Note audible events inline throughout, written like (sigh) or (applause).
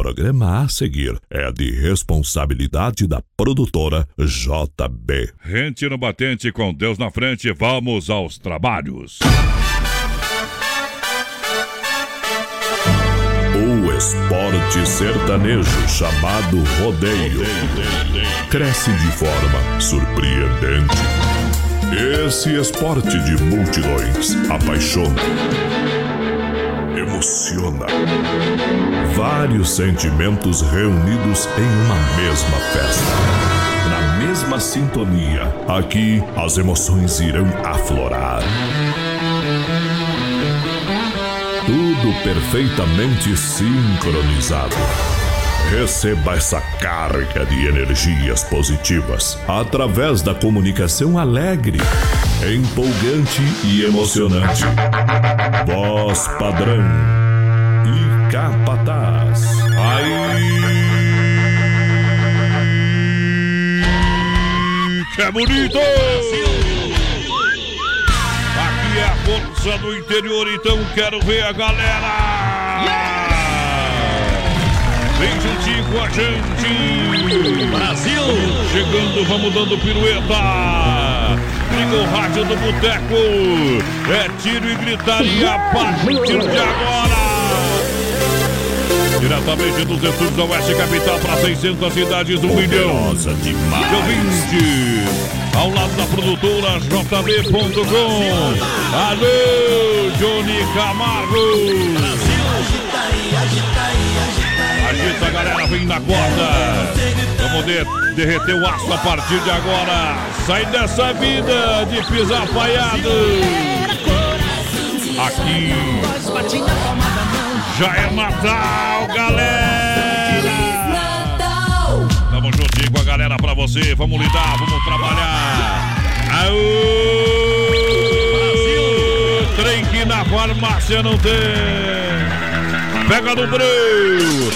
programa a seguir é de responsabilidade da produtora JB. Rente no batente com Deus na frente, vamos aos trabalhos. O esporte sertanejo chamado rodeio cresce de forma surpreendente. Esse esporte de multidões apaixona, emociona. Vários sentimentos reunidos em uma mesma festa. Na mesma sintonia, aqui as emoções irão aflorar. Tudo perfeitamente sincronizado. Receba essa carga de energias positivas através da comunicação alegre, empolgante e emocionante. Voz padrão e capataz. Aí que é bonito! Aqui é a força do interior, então quero ver a galera! Com a gente! Brasil! Chegando, vamos dando pirueta! Liga o rádio do boteco! É tiro e gritaria a partir de agora! Diretamente dos estúdios da Oeste Capital para 600 cidades do milhão. Demais. ouvintes, ao lado da produtora JB.com. Alô, Johnny Camargo. Agita a galera, vem na corda. Vamos de- derreter o aço a partir de agora. Sai dessa vida de pisar falhado. Aqui já é Natal, galera! Tamo juntinho com a galera pra você. Vamos lidar, vamos trabalhar. Aô! Trem que na farmácia não tem. Pega no breu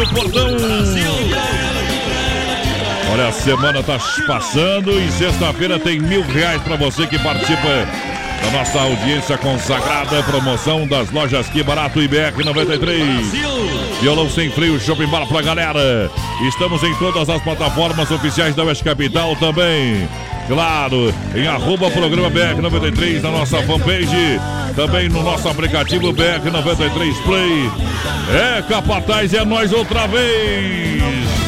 no portão. Olha, a semana tá passando e sexta-feira tem mil reais pra você que participa da nossa audiência consagrada. Promoção das lojas Que Barato IBR 93. Violão sem freio, shopping bar pra galera. Estamos em todas as plataformas oficiais da Oeste Capital também. Claro, em arroba programa BR93 na nossa fanpage. Também no nosso aplicativo BR93 Play. É, Capataz, é nós outra vez.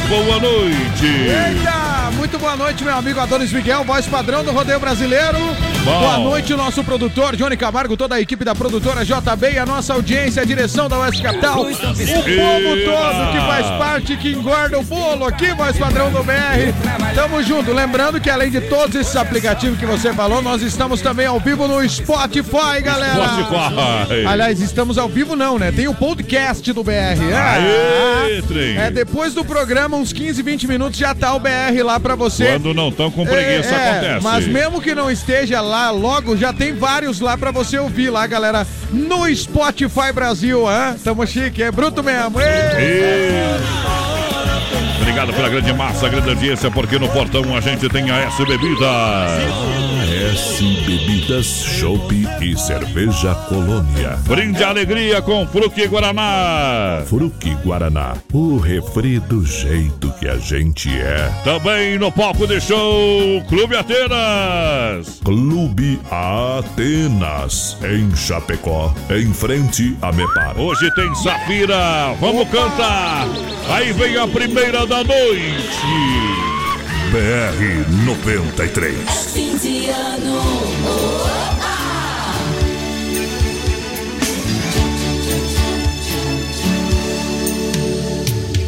Boa noite. Eita! Muito boa noite, meu amigo Adonis Miguel, voz padrão do Rodeio Brasileiro. Bom. Boa noite, nosso produtor Johnny Camargo, toda a equipe da produtora JB e a nossa audiência, a direção da Oeste Capital. O povo todo que faz parte, que engorda o bolo aqui, voz padrão do BR. Tamo junto. Lembrando que além de todos esses aplicativos que você falou, nós estamos também ao vivo no Spotify, galera. Spotify. Aliás, estamos ao vivo não, né? Tem o podcast do BR. Aê, trem. É, depois do programa, uns 15, 20 minutos, já tá o BR lá pra você. Quando não estão com preguiça, É, é, acontece. Mas mesmo que não esteja lá logo, já tem vários lá pra você ouvir lá, galera. No Spotify Brasil, hã? Tamo chique, é bruto mesmo. Obrigado pela grande massa, grande audiência, porque no portão a gente tem a S Bebida. S Bebidas, Chopp e Cerveja Colônia. Brinde a alegria com Fruque Guaraná. Fruque Guaraná, o refri do jeito que a gente é. Também no palco de show, Clube Atenas. Clube Atenas, em Chapecó, em frente a Mepar. Hoje tem Safira, vamos cantar. Aí vem a primeira da noite. BR 93. Fim de ano.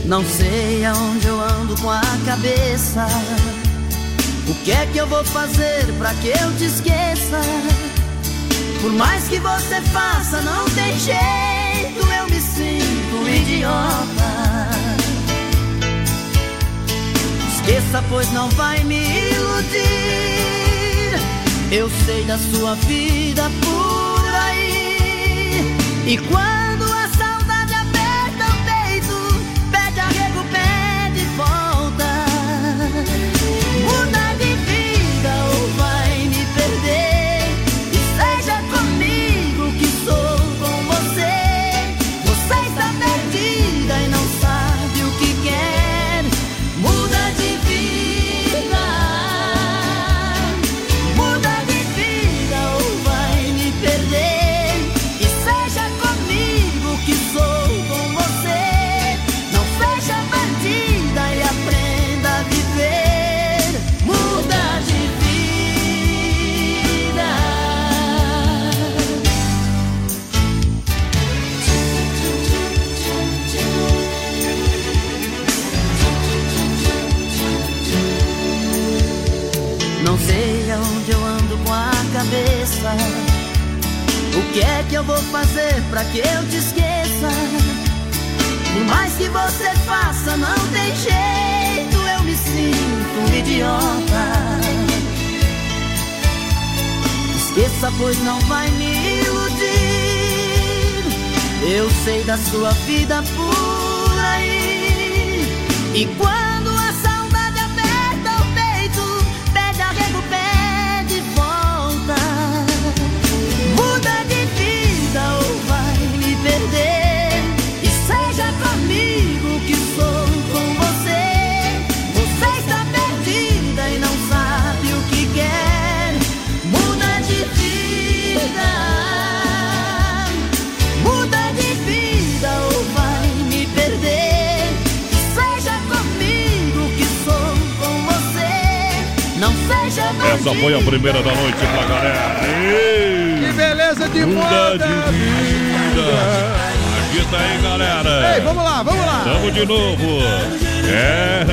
Não sei aonde eu ando com a cabeça. O que é que eu vou fazer pra que eu te esqueça? Por mais que você faça, não tem jeito, eu me sinto idiota. Esqueça, pois não vai me iludir. Eu sei da sua vida por aí. E quando que é que eu vou fazer pra que eu te esqueça? Por mais que você faça, não tem jeito, eu me sinto um idiota. Esqueça, pois não vai me iludir. Eu sei da sua vida por aí. E quando Essa foi a primeira da noite pra galera. Que Ei, beleza de moda! de vida. Agita aí, galera. Ei, vamos lá, vamos lá! Tamo de novo. É,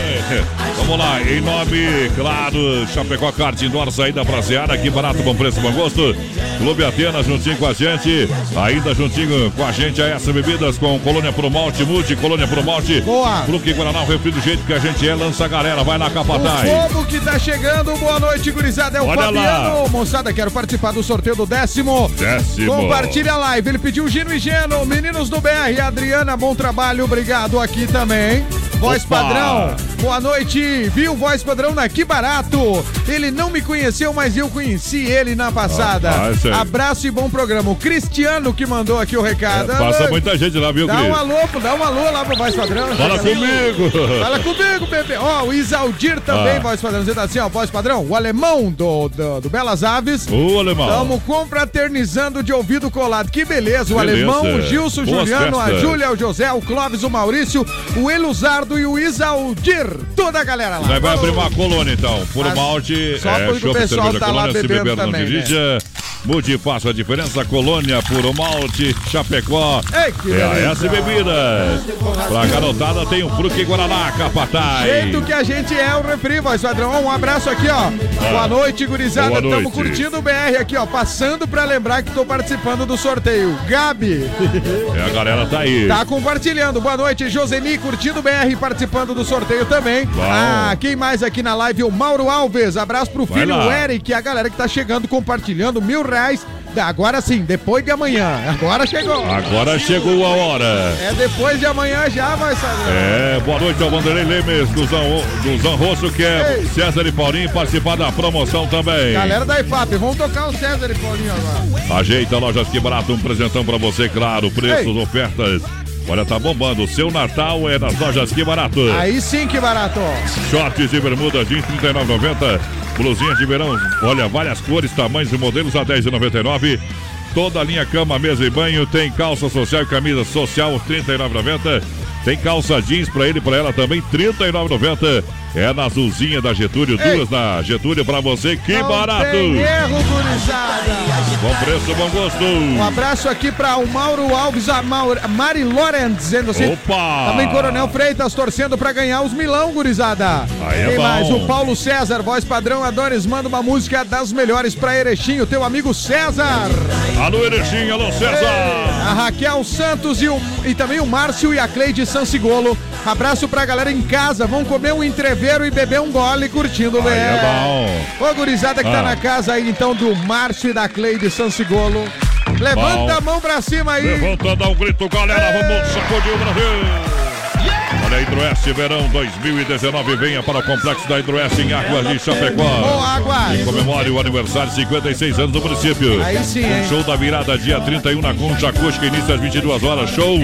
vamos lá, em nome, claro, Chapecó Kart Indoor, saída pra Seara, aqui barato, bom preço, bom gosto. Clube Atenas juntinho com a gente, ainda juntinho com a gente, a essa bebidas com Colônia Pro Malte, Multi, Colônia Pro Malte. Boa. Fruque Guaraná, o refri do jeito que a gente é, lança a galera, vai lá, Capataz. O povo que tá chegando, boa noite, gurizada. É o Olha Fabiano. lá. Moçada, quero participar do sorteio do décimo. Décimo. Compartilha a live. Ele pediu Gino e Geno, meninos do BR. Adriana, bom trabalho, obrigado aqui também. Voz Opa. padrão, boa noite. Viu voz padrão na Que Barato? Ele não me conheceu, mas eu conheci ele na passada. Ah, aí. Abraço e bom programa. O Cristiano que mandou aqui o recado. É, Passa muita gente lá, viu, Dá um alô, dá um alô lá pro voz padrão. Fala comigo. Fala comigo, bebê. Ó, o Isaldir também, Ah. voz padrão. Dizendo assim, ó, voz padrão. O alemão do, do, do Belas Aves. Ô, alemão. Estamos confraternizando de ouvido colado. Que beleza. O Beleza. alemão, o Gilson, o Juliano, a festas. Júlia, o José, o Clóvis, o Maurício, o Eluzardo e o Isaldir. Toda a galera lá. Vai, abrir uma colônia então. Por malte, só é, porque o pessoal tá lá colônia, se bebendo também, né? Mude faça a diferença, colônia, puro malte, Chapecó. Ei, é a. S Bebidas. Pra garotada tem um fruque Guaraná, capataz. Jeito que a gente é o refri, voz padrão. Um abraço aqui, ó. Boa noite, gurizada. Boa noite. Estamos curtindo o BR aqui, ó. Passando pra lembrar que tô participando do sorteio. Gabi. É, a galera tá aí. Tá compartilhando. Boa noite, Josemi, curtindo o BR, participando do sorteio também. Bom. Ah, quem mais aqui na live? O Mauro Alves. Abraço pro Vai filho lá. Eric e a galera que tá chegando, compartilhando mil reais. Agora sim, depois de amanhã. Agora chegou. Agora chegou a hora. É depois de amanhã já, vai saber. É, boa noite ao Vanderlei Lemes do Zan, do Zan Rosso, que é Ei. César e Paulinho, participar da promoção também. Galera da IFAP, vamos tocar o César e Paulinho agora. Ajeita Lojas Que Barato, um presentão pra você, claro. Preços, Ei. ofertas. Olha, tá bombando. O seu Natal é nas Lojas Que Barato. Aí sim que barato. Shorts e bermudas jeans R$ 39,90. Blusinhas de verão, olha, várias cores, tamanhos e modelos a R$ 10,99. Toda a linha cama, mesa e banho. Tem calça social e camisa social R$ 39,90. Tem calça jeans pra ele e pra ela também R$ 39,90. É na azulzinha da Getúlio, Ei. duas na Getúlio pra você. Que Não barato! Tem erro, gurizada. Bom preço, bom gosto. Um abraço aqui para o Mauro Alves, a Maur- Mari Loren, dizendo assim. Opa! Também Coronel Freitas torcendo para ganhar os Milão, gurizada. Aí é Tem bom. mais o Paulo César, voz padrão Adonis, manda uma música das melhores para Erechim, o teu amigo César. Alô, Erechim, alô, César! A Raquel Santos e, o, e também o Márcio e a Cleide Sansigolo. Abraço pra galera em casa. Vão comer um entreveiro e beber um gole curtindo o Aí é BR. Ô, gurizada que tá Ah. na casa aí, então, do Márcio e da Cleide Sansigolo. Levanta Bom. a mão pra cima aí. Levanta, dá um grito, galera, vamos sacudir o Brasil! Olha, Hidroeste Verão 2019, venha para o Complexo da Hidroeste em Águas de Ô, Chapecó. água. E comemore o aniversário de 56 anos do município. Aí sim, hein? Show da virada dia 31 na Concha Acústica, início às 22 horas. Show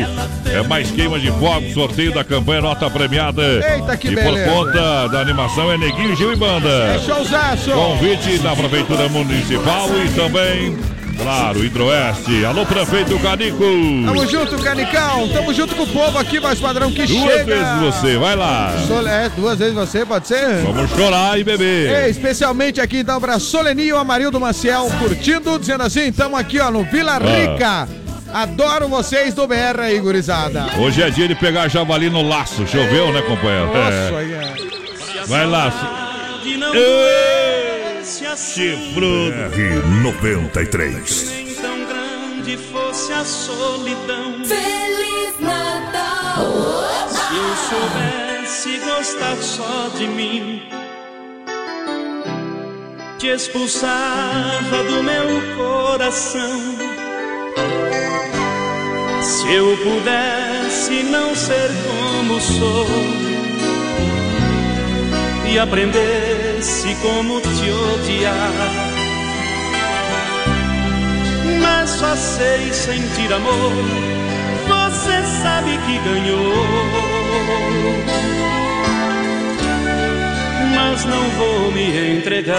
é mais queima de fogo, sorteio da campanha Nota Premiada. Eita, que e beleza. por conta da animação é Neguinho Gil e Banda. É showzaço. Convite da Prefeitura Municipal e também, claro, Hidroeste. Alô, prefeito Canico. Tamo junto, Canicão. Tamo junto com o povo aqui, mais padrão que Duas chega. vezes você, vai lá. Sol- É, duas vezes você, pode ser? Vamos chorar e beber. Ei, especialmente aqui então pra Soleninho Amarildo Maciel, curtindo, dizendo assim, tamo aqui ó no Vila Ah. Rica. Adoro vocês do BR aí, gurizada. Hoje é dia de pegar javali no laço. Choveu, né, companheiro? Nossa, É. aí é. Vai lá. Ei, Chifrudo. R93. grande fosse a solidão. Feliz Natal. Se eu soubesse gostar só de mim, te expulsava do meu coração. Se eu pudesse não ser como sou e aprendesse como te odiar, mas só sei sentir amor. Você sabe que ganhou, mas não vou me entregar.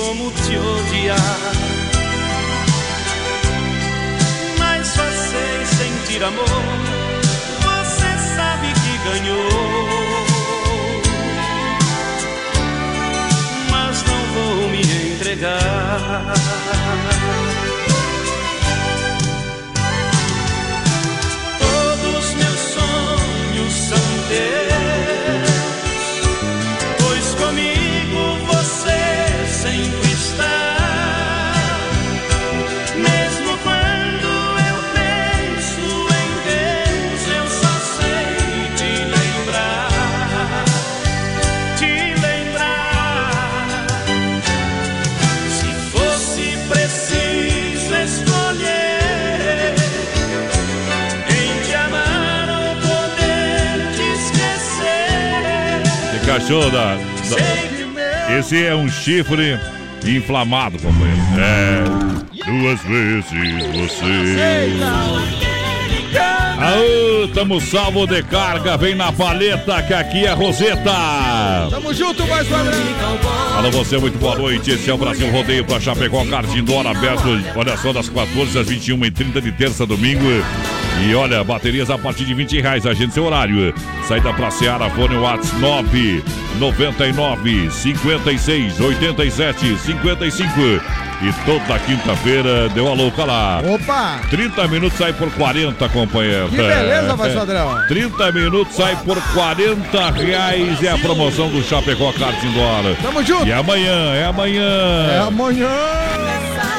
Como te odiar, mas só sei sentir amor. Você sabe que ganhou, mas não vou me entregar. Cachorro da, da- Esse é um chifre inflamado, companheiro. É. Duas vezes você. Aô, tamo salvo de carga. Vem na paleta que aqui é Roseta. Tamo junto, mais padrão. Alô, você, muito boa noite. Esse é o Brasil Rodeio para Chapecó, Cardindor aberto. Olha só, das 14 às 21h30 de terça domingo. E olha, baterias a partir de 20 reais, agende seu horário. Saída pra Seara, fone Whats 9 99 56 87 55. E toda quinta-feira deu a louca lá. Opa! 30 minutos sai por 40, companheiro. Que beleza, voz padrão. 30 minutos sai por 40 reais. É a promoção do Chapecó Cardindor. Tamo junto. E amanhã, é amanhã. É amanhã.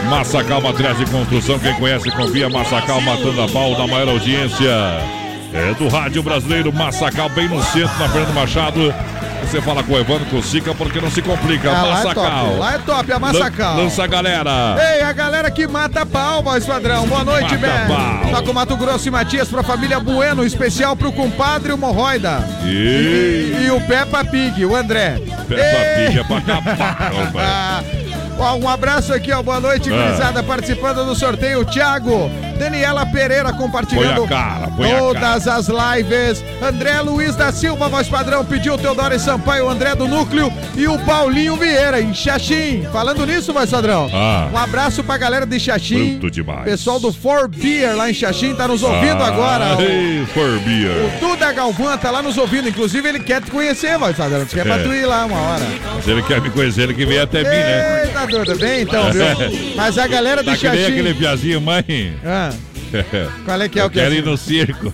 Massacal Materiais de Construção, quem conhece, confia. Massacal matando a pau da maior audiência. É do Rádio Brasileiro Massacal, bem no centro, na Fernando Machado. Você fala com o Evandro, com o Sica, porque não se complica. Ah, lá é Massacal. top. Lá é top, a Massacal. Lan- Lança a galera. Ei, a galera que mata pau, voz padrão. Boa noite, velho. Tá com Mato Grosso e Matias pra família Bueno, especial pro compadre Hemorroida. E... E, e o Peppa Pig, o André. Peppa Ei. Pig é pra acabar, (laughs) ó, um abraço aqui, ó. Boa noite, Ah. gurizada, participando do sorteio. Thiago, Daniela Pereira compartilhando cara, todas as lives. André Luiz da Silva, voz padrão, pediu o Teodoro Sampaio, o André do Núcleo e o Paulinho Vieira, em Xaxim. Falando nisso, voz padrão, Ah. um abraço pra galera de Xaxim. Pessoal do For Beer lá em Xaxim tá nos ouvindo agora. O- Ei, for beer. O Duda Galvão tá lá nos ouvindo. Inclusive, ele quer te conhecer, voz padrão. Quer pra É. tu ir lá uma hora. Se ele quer me conhecer, ele que vem até mim, né? Eita, Duda, bem então, viu? (laughs) Mas a galera do Tá Xaxim. aquele piazinho, mãe. Ah, (laughs) qual é que é o que Quero é? ir no circo.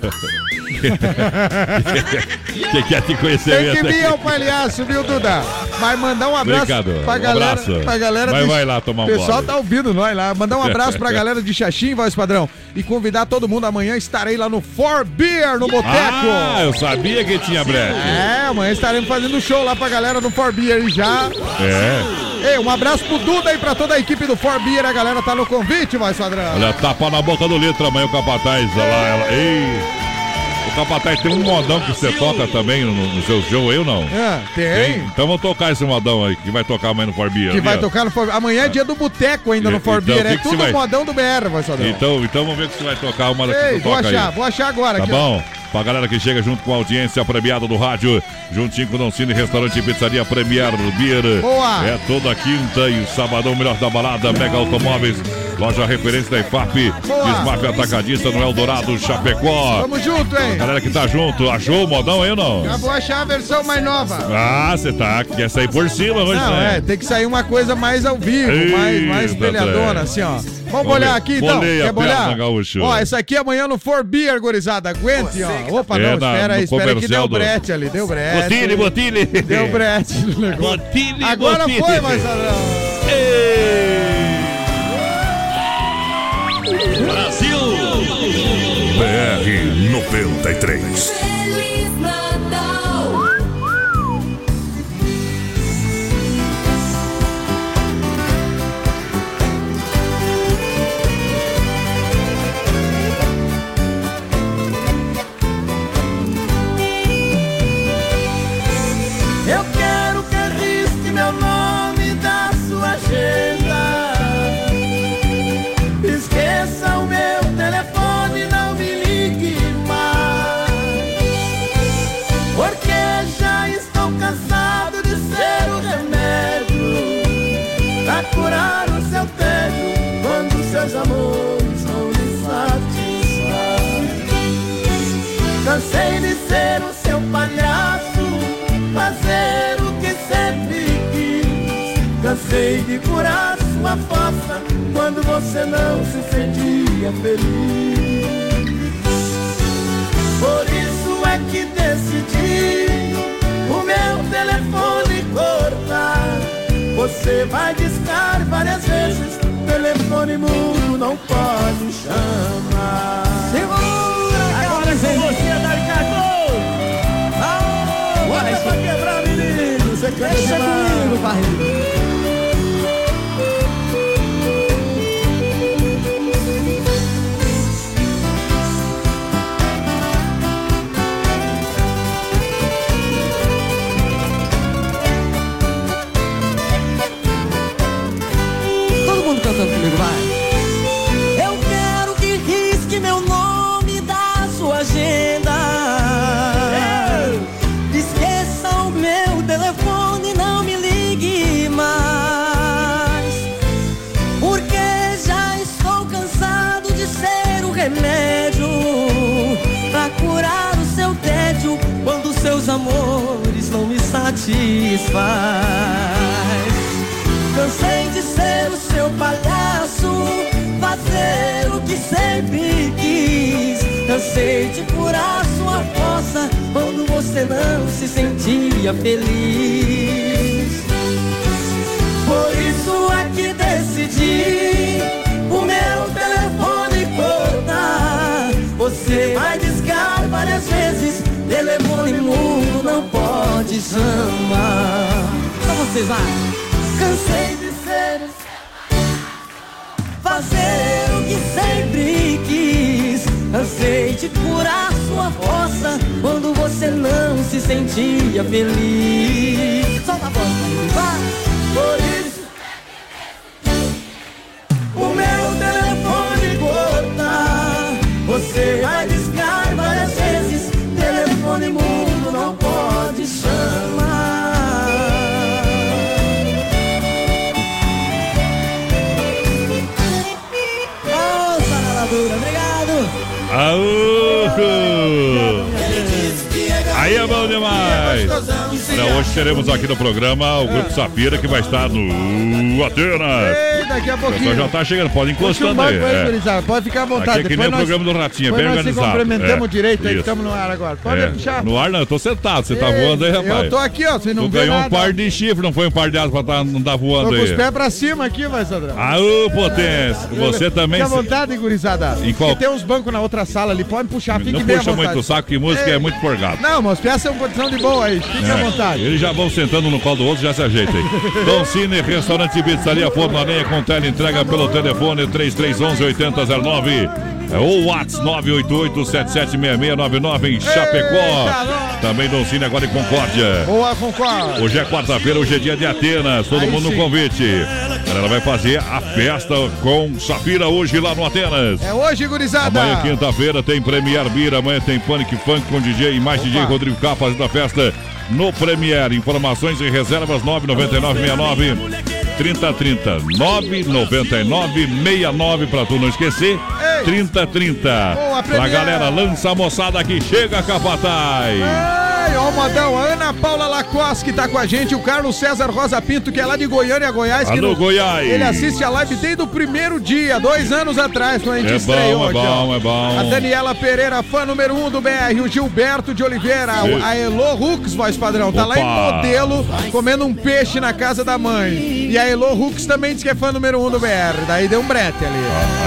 (laughs) que quer te conhecer Tem que vir ao palhaço, viu, Duda? Vai mandar um abraço Obrigado. pra Um galera. abraço. Pra galera Vai- de- vai lá tomar um O pessoal tá ouvindo nós lá. Mandar um abraço pra (laughs) galera de Xaxim, voz padrão. E convidar todo mundo. Amanhã estarei lá no For Beer, no Boteco. Ah, eu sabia que tinha brete. É, amanhã estaremos fazendo show lá pra galera do For Beer e já. É. Ei, um abraço pro Duda e pra toda a equipe do For Beer. A galera tá no convite, voz padrão. Olha, tapa na boca do litro amanhã o Capataz. Olha lá, ela. Ei! Capataz tem um modão que você toca também no, no seu show, eu não? Ah, tem. Então vamos tocar esse modão aí, que vai tocar amanhã no Forbia. Que vai tocar no For Amanhã é dia do Boteco ainda no For Então, que É que tudo vai- modão do BR, voz padrão. Então, então vamos ver que você vai tocar uma daqui Ei, que vou achar, aí. vou achar agora. Tá aqui, ó. bom? Pra galera que chega junto com a audiência premiada do rádio, juntinho com o Doncini, restaurante e pizzaria Premier Beer. Boa. É toda quinta e sabadão, melhor da balada, Mega Automóveis, loja referência da IFAP. Smaf Atacadista no Eldorado, Chapecó. Tamo junto, hein? Galera que tá junto, achou o modão aí ou não? Já vou achar a versão mais nova. Ah, você tá, quer sair por cima hoje, Não, né? é, tem que sair uma coisa mais ao vivo, mais, mais assim, ó. Vamos ver. aqui, então? Quer bolhar? gaúcho. Ó, essa aqui amanhã no For Beer, gurizada. Aguente, ó. Opa, É, não, na- espera aí, espera aí que deu do- brete ali, deu brete. Botile, botile. Deu brete no (laughs) negócio. Botile, Agora botile. foi, Marcelão. BR 93. Feliz Natal. Eu de curar sua fossa quando você não se sentia feliz. Por isso é que decidi o meu telefone cortar. Você vai discar várias vezes, telefone mudo não pode chamar. Segura, Agora é com você, Dari Cardoso! Aô, pra quebrar, menino! Você quer Deixa comigo, barriga! Satisfaz. Cansei de ser o seu palhaço, fazer o que sempre quis. Cansei de curar sua fossa quando você não se sentia feliz. Por isso é que decidi o meu telefone cortar. Você vai discar várias vezes, telefone mudo não pode chamar. Só vocês lá. Cansei de ser fazer o que sempre quis. Cansei de curar sua força quando você não se sentia feliz. Solta a voz, vai. Hoje teremos aqui no programa o Grupo Safira que vai estar no Atenas. Daqui a O pouquinho. já tá chegando, pode Puxa o encostando aí. aí, é. Pode ficar à vontade. Aqui é que nem o nós- programa do Ratinho, bem nós se organizado. cumprimentamos É, direito aí, isso. estamos no ar agora. Pode É, puxar. No ar não, eu tô sentado, você tá Ei, voando aí, rapaz. Eu tô aqui, ó, você não Tu vê ganhou um nada. par de chifre, não foi um par de asas pra tá, não tá Tô voando com os aí. pés pra cima aqui, vai, Sandrão. Aô, potência! Você também. Fica à vontade, gurizada. Em qual- Porque tem uns bancos na outra sala ali, pode puxar, fique Não bem à puxa vontade. muito o saco, que música é muito forgado. Não, mas os pés são condição de boa aí, fique à É, vontade. Eles já vão sentando no colo do outro, já se ajeita (laughs) aí. Dom Cine, restaurante Pizzaria Forno a Lenha com tele entrega pelo telefone 3311 8009 é, ou WhatsApp 988-776699 em Chapecó. Também Dom Cine agora em Concórdia. Boa, concordo. Hoje é quarta-feira, hoje é dia de Atenas. Todo Aí mundo no sim. convite. Ela vai fazer a festa com Safira hoje lá no Atenas. É hoje, gurizada. Amanhã, quinta-feira, tem Premier Bira. Amanhã tem Panic Funk com DJ e mais DJ Rodrigo K fazendo a festa no Premier. Informações e reservas 99969 3030. 999 69 pra tu não esquecer. Ei. 3030. Boa, Pra galera, lança a moçada que chega, Capataz. Ai, ó, o modão, Ana Paula Lacoste que tá com a gente, o Carlos César Rosa Pinto, que é lá de Goiânia, Goiás. Alô, no- Goiás. Ele assiste a live desde o primeiro dia, dois anos atrás, quando a gente É estreou bom, é ó. bom, é bom. A Daniela Pereira, fã número um do BR, o Gilberto de Oliveira, Sim. a Elo Hux, voz padrão, tá lá em Opa. modelo, comendo um peixe na casa da mãe. E a Elo Hux também diz que é fã número um do BR, daí deu um brete ali.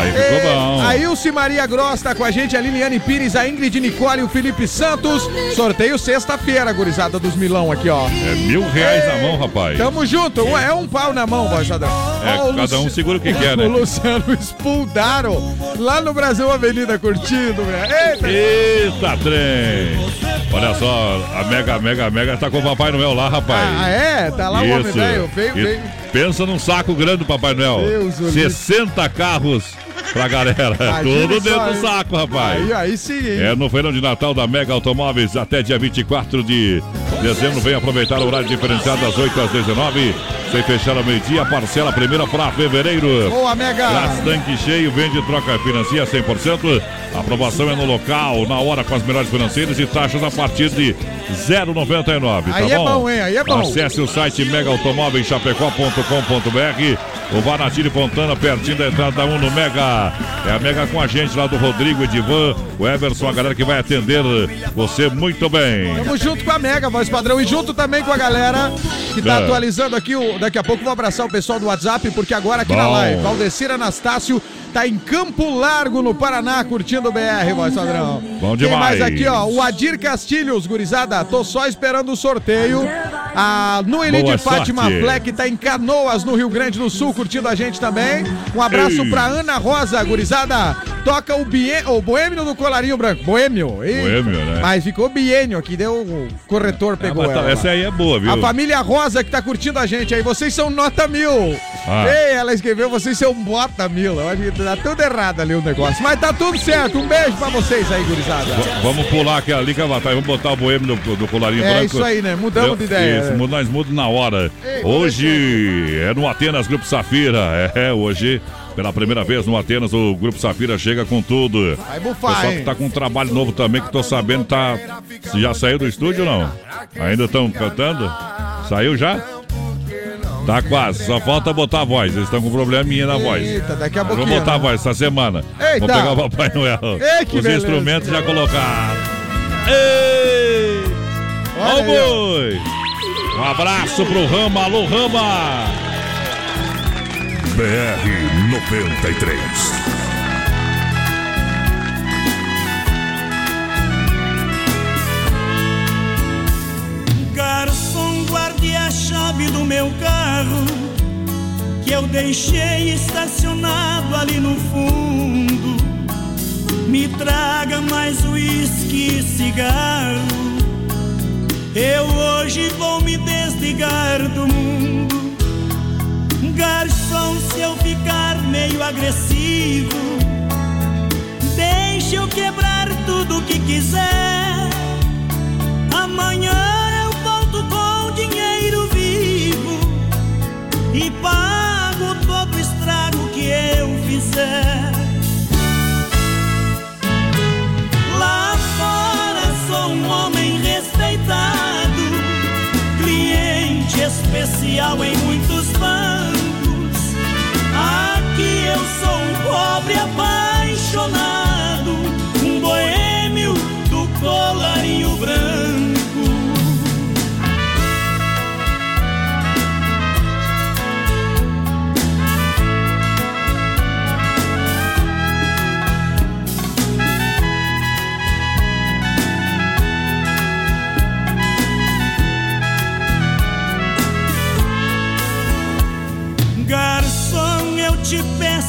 Aí ficou E bom. A Ilse Maria Gross tá com a gente, a Liliane Pires, a Ingrid Nicole e o Felipe Santos. Sorteio sexta-feira, gurizada dos Milão aqui, ó. É mil reais na mão, rapaz. Tamo junto, é um pau na mão, padrão. É, Ó, cada um segura o que quer, né? (laughs) O Luciano Spuldaro, lá no Brasil Avenida, curtindo, velho. Eita! Eita, trem! Olha só, a Mega, Mega, Mega tá com o Papai Noel lá, rapaz. Ah, é? Tá lá o homem Isso. velho, veio, veio. Pensa num saco grande Papai Noel. Deus o livre. 60 carros pra galera. (laughs) Imagina Tudo dentro do hein? saco, rapaz. Aí, aí sim, hein? É no feirão de Natal da Mega Automóveis até dia 24 de dezembro. Vem aproveitar o horário diferenciado das 8 às 19. Sem fechar ao meio-dia, parcela primeira para fevereiro. Boa, Mega! Grátis tanque cheio, vende, troca, financia 100%. A aprovação é no local, na hora com as melhores financeiras e taxas a partir de 0,99. Tá Aí é bom? bom, hein? Aí é bom. Acesse o site megaautomóveischapecó.com.br ou vá na Tire Fontana, pertinho da entrada da 1 no Mega. É a Mega com a gente lá do Rodrigo, Edivan, o Everson, a galera que vai atender você muito bem. Tamo junto com a Mega, voz padrão, e junto também com a galera que tá É. atualizando aqui. O, daqui a pouco vou abraçar o pessoal do WhatsApp, porque agora aqui na Bom. live, Valdecir Anastácio tá em Campo Largo, no Paraná, curtindo o BR, voz padrão. Bom Tem mais demais. aqui, ó, o Adir Castilhos, gurizada, tô só esperando o sorteio. A Noeli Boa de Fátima sorte. Fleck tá em Canoas, no Rio Grande do Sul, curtindo a gente também. Um abraço Ei. pra Ana Rosa, gurizada. Toca o, Bien... o Boêmio do Colarinho Branco. Boêmio. Boêmio, né? Mas ficou biênio aqui, deu o corretor Ah, pegou tá- ela. essa aí é boa, viu? A família Rosa que tá curtindo a gente aí, vocês são nota mil. Ah. Ei, ela escreveu, vocês são bota mil. Eu acho que tá tudo errado ali o negócio. Mas tá tudo certo. Um beijo pra vocês aí, gurizada. V- Vamos pular aquela ali, Cavatai. Vamos botar o boêmio do, do colarinho É branco. isso aí, né? Mudamos de ideia. Isso, né? nós mudamos na hora. Ei, hoje é no Atenas Grupo Safira. É, hoje, pela primeira vez no Atenas, o Grupo Safira chega com tudo. Vai bufar, pessoal que tá com um trabalho novo também, que tô sabendo, tá. Se já saiu do estúdio ou não? Ainda estão cantando? Saiu já? Tá quase, só falta botar a voz. Eles estão com probleminha na voz. Eita, daqui a pouquinho. Vamos botar a né? voz essa semana. Eita. Vamos pegar o Papai Noel. Ei, Os beleza. instrumentos já colocaram. Ei! Ó o boi! Um abraço pro Rama, alô Rama! BR 93. Garçom, guarde a chave do meu carro que eu deixei estacionado ali no fundo. Me traga mais uísque e cigarro. Eu hoje vou me desligar do mundo. Garçom, se eu ficar meio agressivo, deixa eu quebrar tudo que quiser. Amanhã eu volto com dinheiro vivo e pago todo o estrago que eu fizer. Lá fora sou um homem respeitado, especial em muitos bancos. Sou um pobre apaixonado,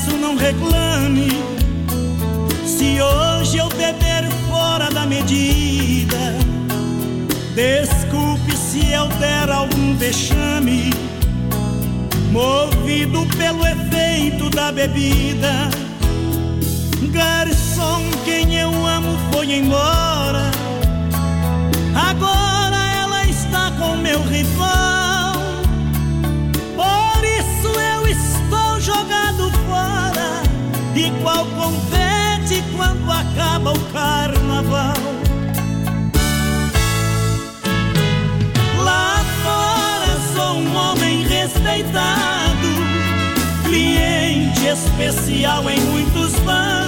peço, não reclame. Se hoje eu beber fora da medida, desculpe se eu der algum vexame. Movido pelo efeito da bebida, garçom, quem eu amo foi embora. Agora ela está com meu rival. Igual confete quando acaba o carnaval. Lá fora sou um homem respeitado, cliente especial em muitos bancos.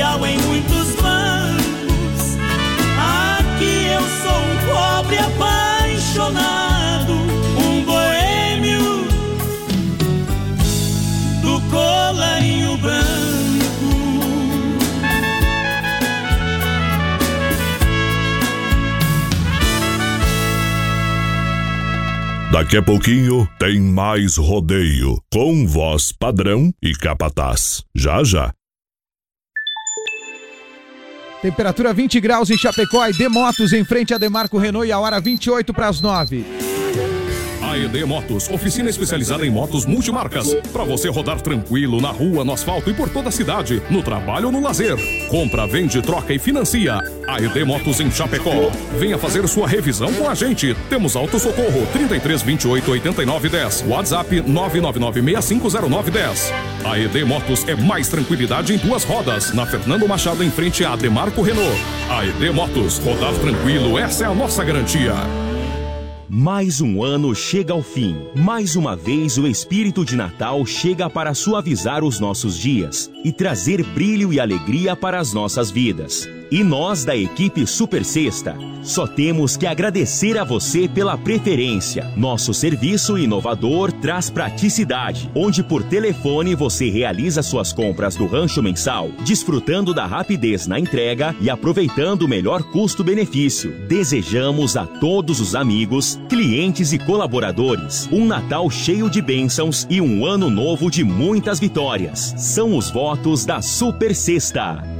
Especial em muitos bancos. Aqui eu sou um pobre apaixonado, um boêmio do colarinho branco. Daqui a pouquinho tem mais rodeio com voz padrão e capataz. Já já. Temperatura 20 graus em Chapecó e Motos em frente a Demarco Renault e a hora 28 para as 9. AED Motos, oficina especializada em motos multimarcas. Para você rodar tranquilo na rua, no asfalto e por toda a cidade, no trabalho ou no lazer. Compra, vende, troca e financia. AED Motos em Chapecó. Venha fazer sua revisão com a gente. Temos auto socorro 33 28 89 10. WhatsApp 999 6509 10. AED Motos é mais tranquilidade em duas rodas. Na Fernando Machado em frente a Demarco Renault. AED Motos, rodar tranquilo, essa é a nossa garantia. Mais um ano chega ao fim. Mais uma vez o espírito de Natal chega para suavizar os nossos dias e trazer brilho e alegria para as nossas vidas. E nós da equipe Super Sexta só temos que agradecer a você pela preferência. Nosso serviço inovador traz praticidade, onde por telefone você realiza suas compras do rancho mensal, desfrutando da rapidez na entrega e aproveitando o melhor custo-benefício. Desejamos a todos os amigos, clientes e colaboradores um Natal cheio de bênçãos e um ano novo de muitas vitórias. São os votos da Super Sexta.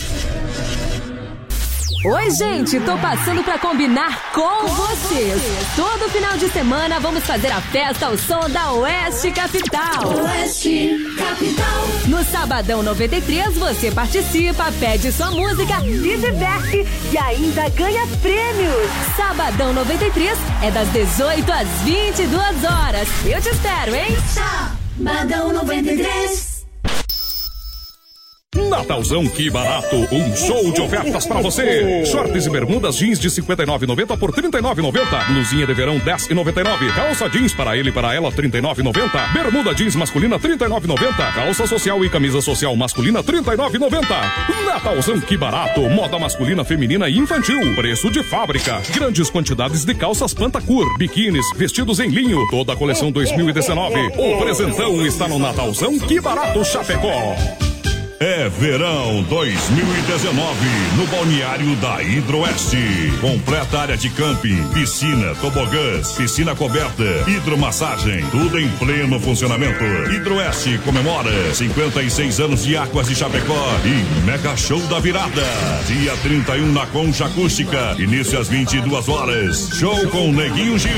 Oi, gente, tô passando pra combinar com vocês. Todo final de semana vamos fazer a festa ao som da Oeste Capital. Oeste Capital. No Sabadão 93 você participa, pede sua música, se diverte e ainda ganha prêmios. Sabadão 93 é das 18 às 22 horas. Eu te espero, hein? Sabadão 93. Natalzão, que barato! Um show de ofertas pra você! Shorts e bermudas jeans de 59,90 por 39,90. Blusinha de verão 10,99. Calça jeans para ele e para ela 39,90. Bermuda jeans masculina 39,90. Calça social e camisa social masculina 39,90. Natalzão, que barato! Moda masculina, feminina e infantil. Preço de fábrica. Grandes quantidades de calças Pantacur, biquínis, vestidos em linho. Toda a coleção 2019. O presentão está no Natalzão, que barato Chapecó. É verão 2019 no balneário da Hidroeste. Completa área de camping, piscina, tobogãs, piscina coberta, hidromassagem, tudo em pleno funcionamento. Hidroeste comemora 56 anos de Águas de Chapecó e Mega Show da Virada. Dia 31 na Concha Acústica, início às 22 horas. Show com Neguinho Gil.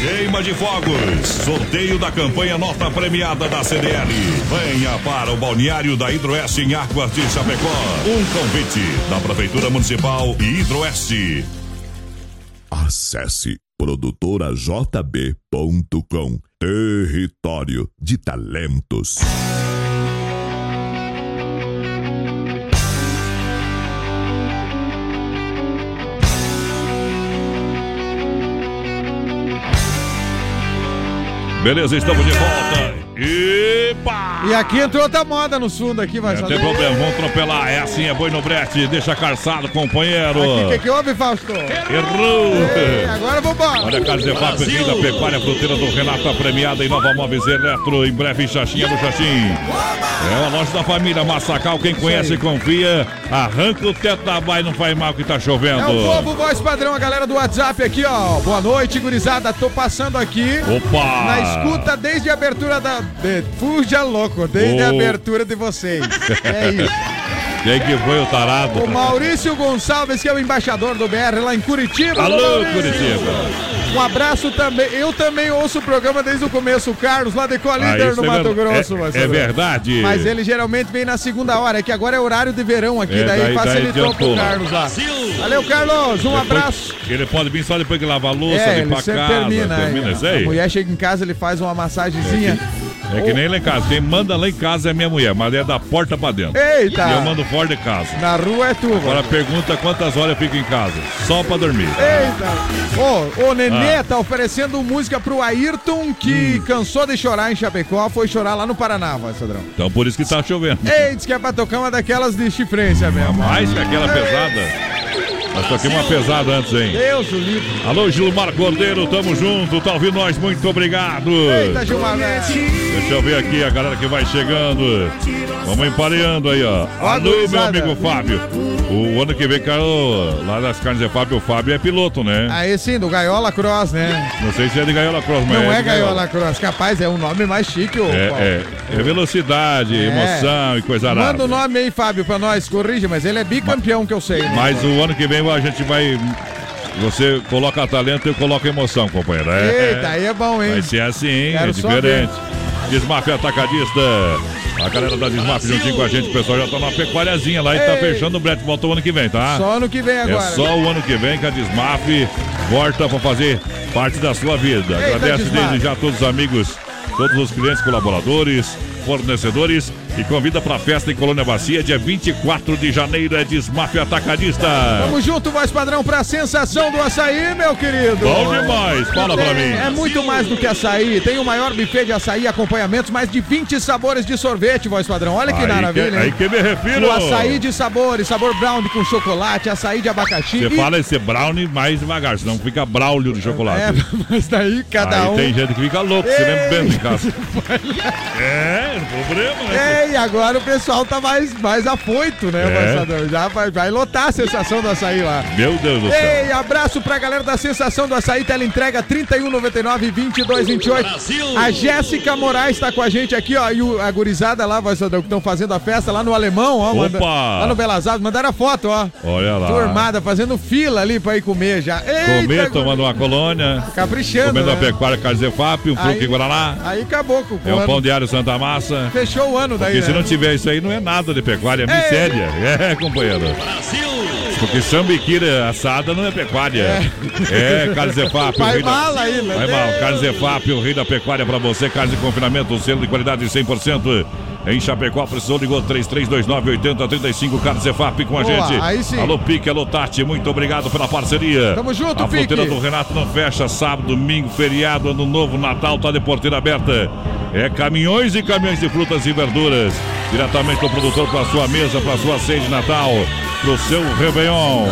Queima de fogos. Sorteio da campanha Nota Premiada da CDL. Venha para o balneário da Hidroeste em Águas de Chapecó. Um convite da Prefeitura Municipal e Hidroeste. Acesse produtorajb.com Território de Talentos. Beleza, estamos de volta. Epa! E aqui entrou outra moda no fundo aqui, vai Não tem problema, vamos atropelar. É assim, é boi no brete. Deixa calçado, companheiro. O que, que houve, Fausto? Errou! Ei, agora vambora. Olha a Carzefap, rei da pecuária fruteira do Renato, a premiada em Nova Móveis Eletro, em breve em Xaxinha do Xaxim. É uma loja da família Massacal, quem conhece e confia, arranca o teto da baia, não faz mal que tá chovendo. É o povo voz padrão, a galera do WhatsApp aqui, ó. Boa noite, gurizada. Tô passando aqui. Opa! Na escuta desde a abertura da. De... Fuja louco, desde a Oh. abertura de vocês. (laughs) É isso. Quem que foi o tarado? O Maurício Gonçalves, que é o embaixador do BR lá em Curitiba. Alô. Curitiba. Um abraço também. Eu também ouço o programa desde o começo. O Carlos, lá de Ah, Colíder, isso no é Mato Grosso. é- é verdade. Mas ele geralmente vem na segunda hora. É que agora é horário de verão aqui. É, daí, daí- daí facilitou pro adiantou lá. Carlos lá. Valeu, Carlos. Um Depois- abraço. Ele pode vir só depois que lava a louça, É, limpar a casa. termina. termina aí, isso a mulher chega em casa, ele faz uma massagenzinha. É que nem lá em casa. Quem manda lá em casa é minha mulher, mas é da porta pra dentro. Eita! E eu mando fora de casa. Na rua é tu. Agora pergunta quantas horas eu fico em casa. Só pra dormir. Eita! Ô, o Nenê Ah. tá oferecendo música pro Ayrton, que Hum. cansou de chorar em Chapecó, foi chorar lá no Paraná, vai, Sadrão. Então por isso que tá chovendo. Ei, diz que é pra tocar uma daquelas de chifrência mesmo. Mais que aquela pesada. Nós toquei uma pesada antes, hein? Deus o livre. Alô, Gilmar Cordeiro, tamo junto. Tá ouvindo nós? Muito obrigado. Eita, Gilmar. né? Deixa eu ver aqui a galera que vai chegando. Vamos empareando aí, ó. Alô, meu amigo Fábio. O ano que vem, cara, lá das carnes é Fábio. O Fábio é piloto, né? Aí sim, do Gaiola Cross, né? Não sei se é de Gaiola Cross, mas Não é de Gaiola Cross, capaz, é um nome mais chique, ô. Paulo. É, é, é velocidade, É. emoção e coisa arada. Manda o nome aí, Fábio, pra nós, corrige, mas ele é bicampeão que eu sei. né? Mas o ano que vem a gente vai. Você coloca talento e eu coloco emoção, companheiro. É, Eita, aí é bom, hein? Vai ser assim? Quero é diferente. Desmaf Atacadista. A galera da Desmaf juntinho com a gente, o pessoal já tá numa pecuariazinha lá e tá fechando o brete. Volta o ano que vem, tá? Só ano que vem agora. É só o ano que vem que a Desmaf volta pra fazer parte da sua vida. Desmaf. desde já a todos os amigos, todos os clientes, colaboradores, fornecedores e convida pra festa em Colônia Bacia, dia 24 de janeiro, é Desmaf Atacadista. Tamo junto, voz padrão, pra sensação do açaí, meu querido. Bom demais, fala pra mim. É muito mais do que açaí. Tem o maior buffet de açaí, acompanhamentos, mais de 20 sabores de sorvete, voz padrão. Olha que Aí maravilha. que- aí que me refiro. O açaí de sabores, sabor brown com chocolate, açaí de abacaxi. Você e- fala esse brownie mais devagar, senão fica braulio de chocolate. É, (laughs) mas daí cada Aí um. tem gente que fica louco, você Ei. bebe em casa. (laughs) É, problema, né? É, e agora o pessoal tá mais, mais afoito, né, É. Já vai, vai lotar a sensação do açaí lá. Meu Deus do céu. Ei, abraço pra galera da Sensação do Açaí, tela entrega 3199 2228. A Jéssica Moraes tá com a gente aqui, ó, e o- a gurizada lá, que estão fazendo a festa lá no Alemão, ó. manda- Opa! lá no Belas Artes, mandaram a foto, ó. Olha lá. Turmada, fazendo fila ali pra ir comer já. Eita, Comer, tomando uma colônia. Caprichando, Comendo a né? pecuária Carzefap, um fruque Guaraná. Aí acabou com o É ano. pão diário Santa Massa. Fechou o ano daí, Porque se né? não tiver isso aí, não é nada de pecuária, é Ei. miséria. É, companheiro. Porque sambiquira assada não é pecuária. É, Carne Zefap. o Vai rei da- mal aí, né? Vai mal. Carne Zefap, o rei da pecuária pra você. Carne de confinamento, selo de qualidade 100%. Em Chapecó, precisou, ligou 3329-8035. Carne Zefap com a Boa, gente. aí sim. Alô, Pique, alô, Tati. Muito obrigado pela parceria. Tamo junto, A fronteira Pique. do Renato não fecha. Sábado, domingo, feriado, ano novo, Natal, tá de porteira aberta. É caminhões e caminhões de frutas e verduras. diretamente do produtor para sua mesa, para sua ceia de Natal, pro seu Réveillon.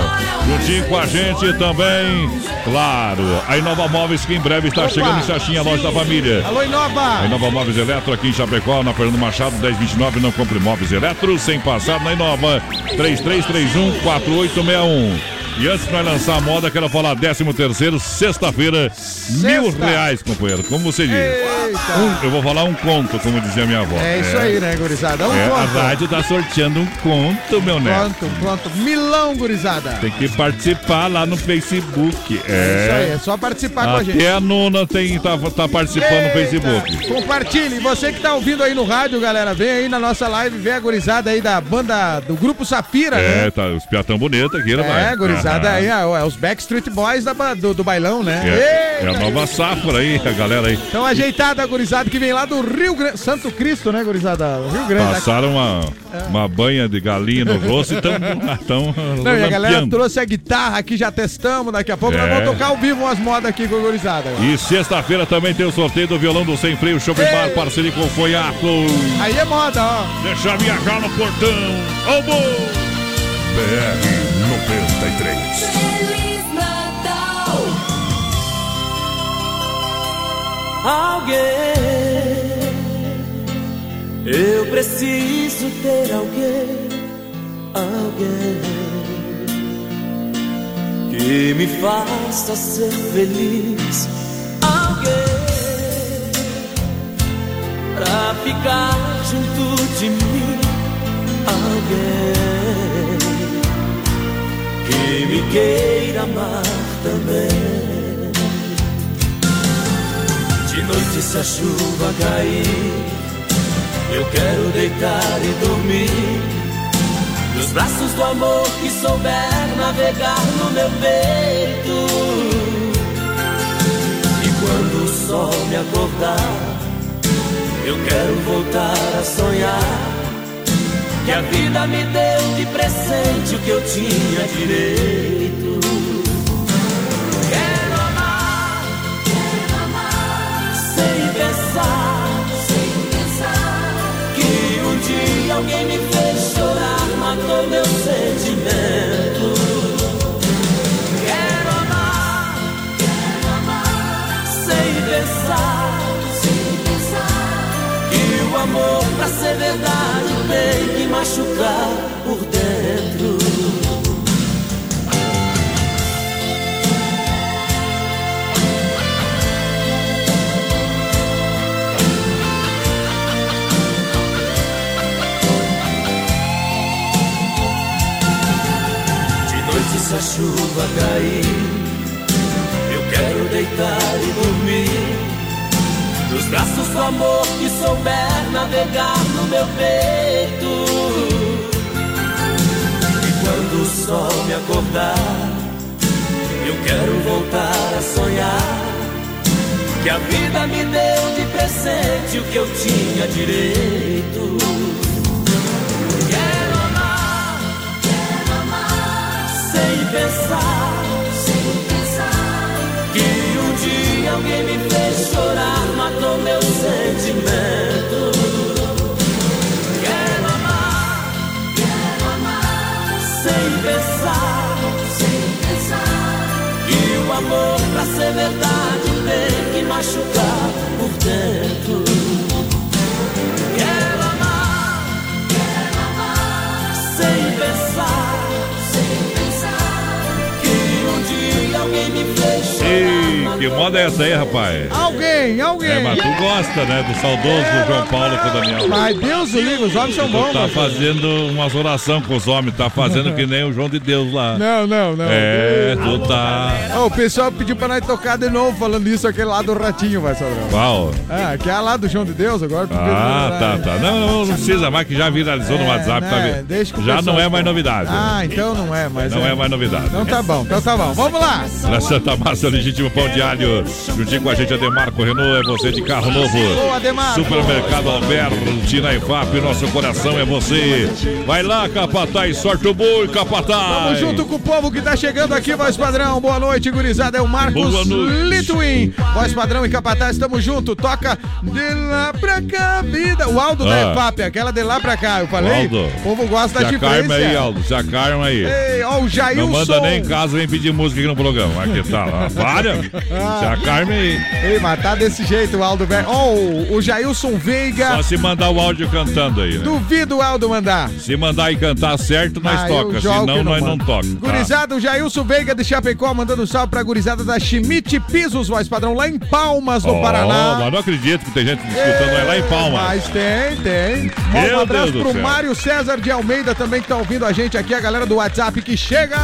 Juntinho com a gente também, claro, a Inova Móveis que em breve está Opa. chegando em Xaxim, a loja da família. Alô, Inova! A Inova Móveis Eletro aqui em Chapecó, na Fernando Machado, 1029, não compre móveis eletro, sem passar na Inova, 3331-4861. E antes de lançar a moda, quero falar 13 terceiro, sexta-feira, mil reais, companheiro, como você diz. Um- eu vou falar um conto, como dizia minha avó. É isso aí, né, gurizada? Um É, a conto. rádio tá sorteando um conto, meu neto. Conto, conto. Milão, gurizada. Tem que participar lá no Facebook. É isso aí, É. é só participar com a gente. Até a nona tem, tá, tá participando no Facebook. Compartilhe. Você que tá ouvindo aí no rádio, galera, vem aí na nossa live, vê a gurizada aí da banda do Grupo Sapira, É, né? tá, os piatão bonito aqui, né, É, gurizada Aham. aí, é, é os Backstreet Boys da, do, do bailão, né? É, é a nova safra aí, a galera aí. Então ajeitada gurizada que vem lá do Rio Grande, Santo Cristo, né, gurizada? Rio Grande. Passaram uma, uma banha de galinha no rosto e estão (laughs) tão Não, e a galera trouxe a guitarra aqui, já testamos. Daqui a pouco É. nós vamos tocar ao vivo umas modas aqui com a gurizada. E sexta-feira também tem o sorteio do violão do Sem Freio Shopping Bar, parceria com o Foiaco. Aí é moda, ó. Deixa viajar no portão. Ô, bom! BR 93. Feliz Natal. Alguém, eu preciso ter alguém, alguém que me faça ser feliz. Alguém pra ficar junto de mim. Alguém que me queira amar também. De noite se a chuva cair, eu quero deitar e dormir nos braços do amor que souber navegar no meu peito. E quando o sol me acordar, eu quero voltar a sonhar que a vida me deu de presente o que eu tinha direito. Quero amar, quero amar, sem pensar, sem pensar que um dia alguém me fez chorar, matou meu sentimento. Quero amar, quero amar, sem pensar, sem pensar que o amor pra ser verdade tem que machucar De noite se a chuva cair, eu quero deitar e dormir nos braços do amor que souber navegar no meu peito. E quando o sol me acordar, eu quero voltar a sonhar que a vida me deu de presente o que eu tinha direito. Pensar, É essa aí, rapaz? Alguém, alguém. É, mas tu gosta, né, do saudoso João Paulo com o Daniel. Mas Deus o livre, os homens são bons. Tu tá fazendo umas orações com os homens, tá fazendo que nem o João de Deus lá. Não, não, não. É, tu tá. Ó, o pessoal pediu pra nós tocar de novo falando isso, aquele lá do ratinho, vai, Sadrão. Qual? Ah, que é lá do João de Deus agora. Ah, tá, né? tá. Não, não, não precisa mais, que já viralizou no É, WhatsApp, tá né, vendo? deixa Já pessoal não é mais novidade. Ah, então não é, mas Não é mais novidade. Então tá bom, então tá bom. Vamos lá. Na Santa Massa Legítimo Pão de Galho. Juntinho com a gente, Ademarco Renault, é você de carro novo. Supermercado Alberti na IFAP, nosso coração é você. Vai lá, Capataz, sorte o boi, Capataz. Tamo junto com o povo que tá chegando aqui, voz padrão. Boa noite, gurizada. É o Marcos. Litwin. Voz padrão e capataz, tamo junto. Toca de lá pra cá, vida. O Aldo da Ah. EFAP, aquela de lá pra cá, eu falei. Aldo. O povo gosta Se de acalma aí. Aldo, se acalma aí. Ei, ó, o Jailson. Não manda nem em casa, vem pedir música aqui no programa. Aqui tá, lá. para. (laughs) Se acalma aí. Ei, mas tá desse jeito o Aldo velho. Ó, o- Jailson Veiga. Só se mandar o áudio cantando aí, né? Duvido o Aldo mandar. Se mandar e cantar certo, nós Ah, toca. Senão, nós mando. não toca. Tá. Gurizada, o Jailson Veiga de Chapecó mandando um salve pra gurizada da Schmidt Pisos, voz padrão, lá em Palmas, no Ó, Paraná. mas não acredito que tem gente escutando é lá em Palma. Mas tem, tem. Meu um abraço Deus pro. Mário César de Almeida também que tá ouvindo a gente aqui, a galera do WhatsApp que chega.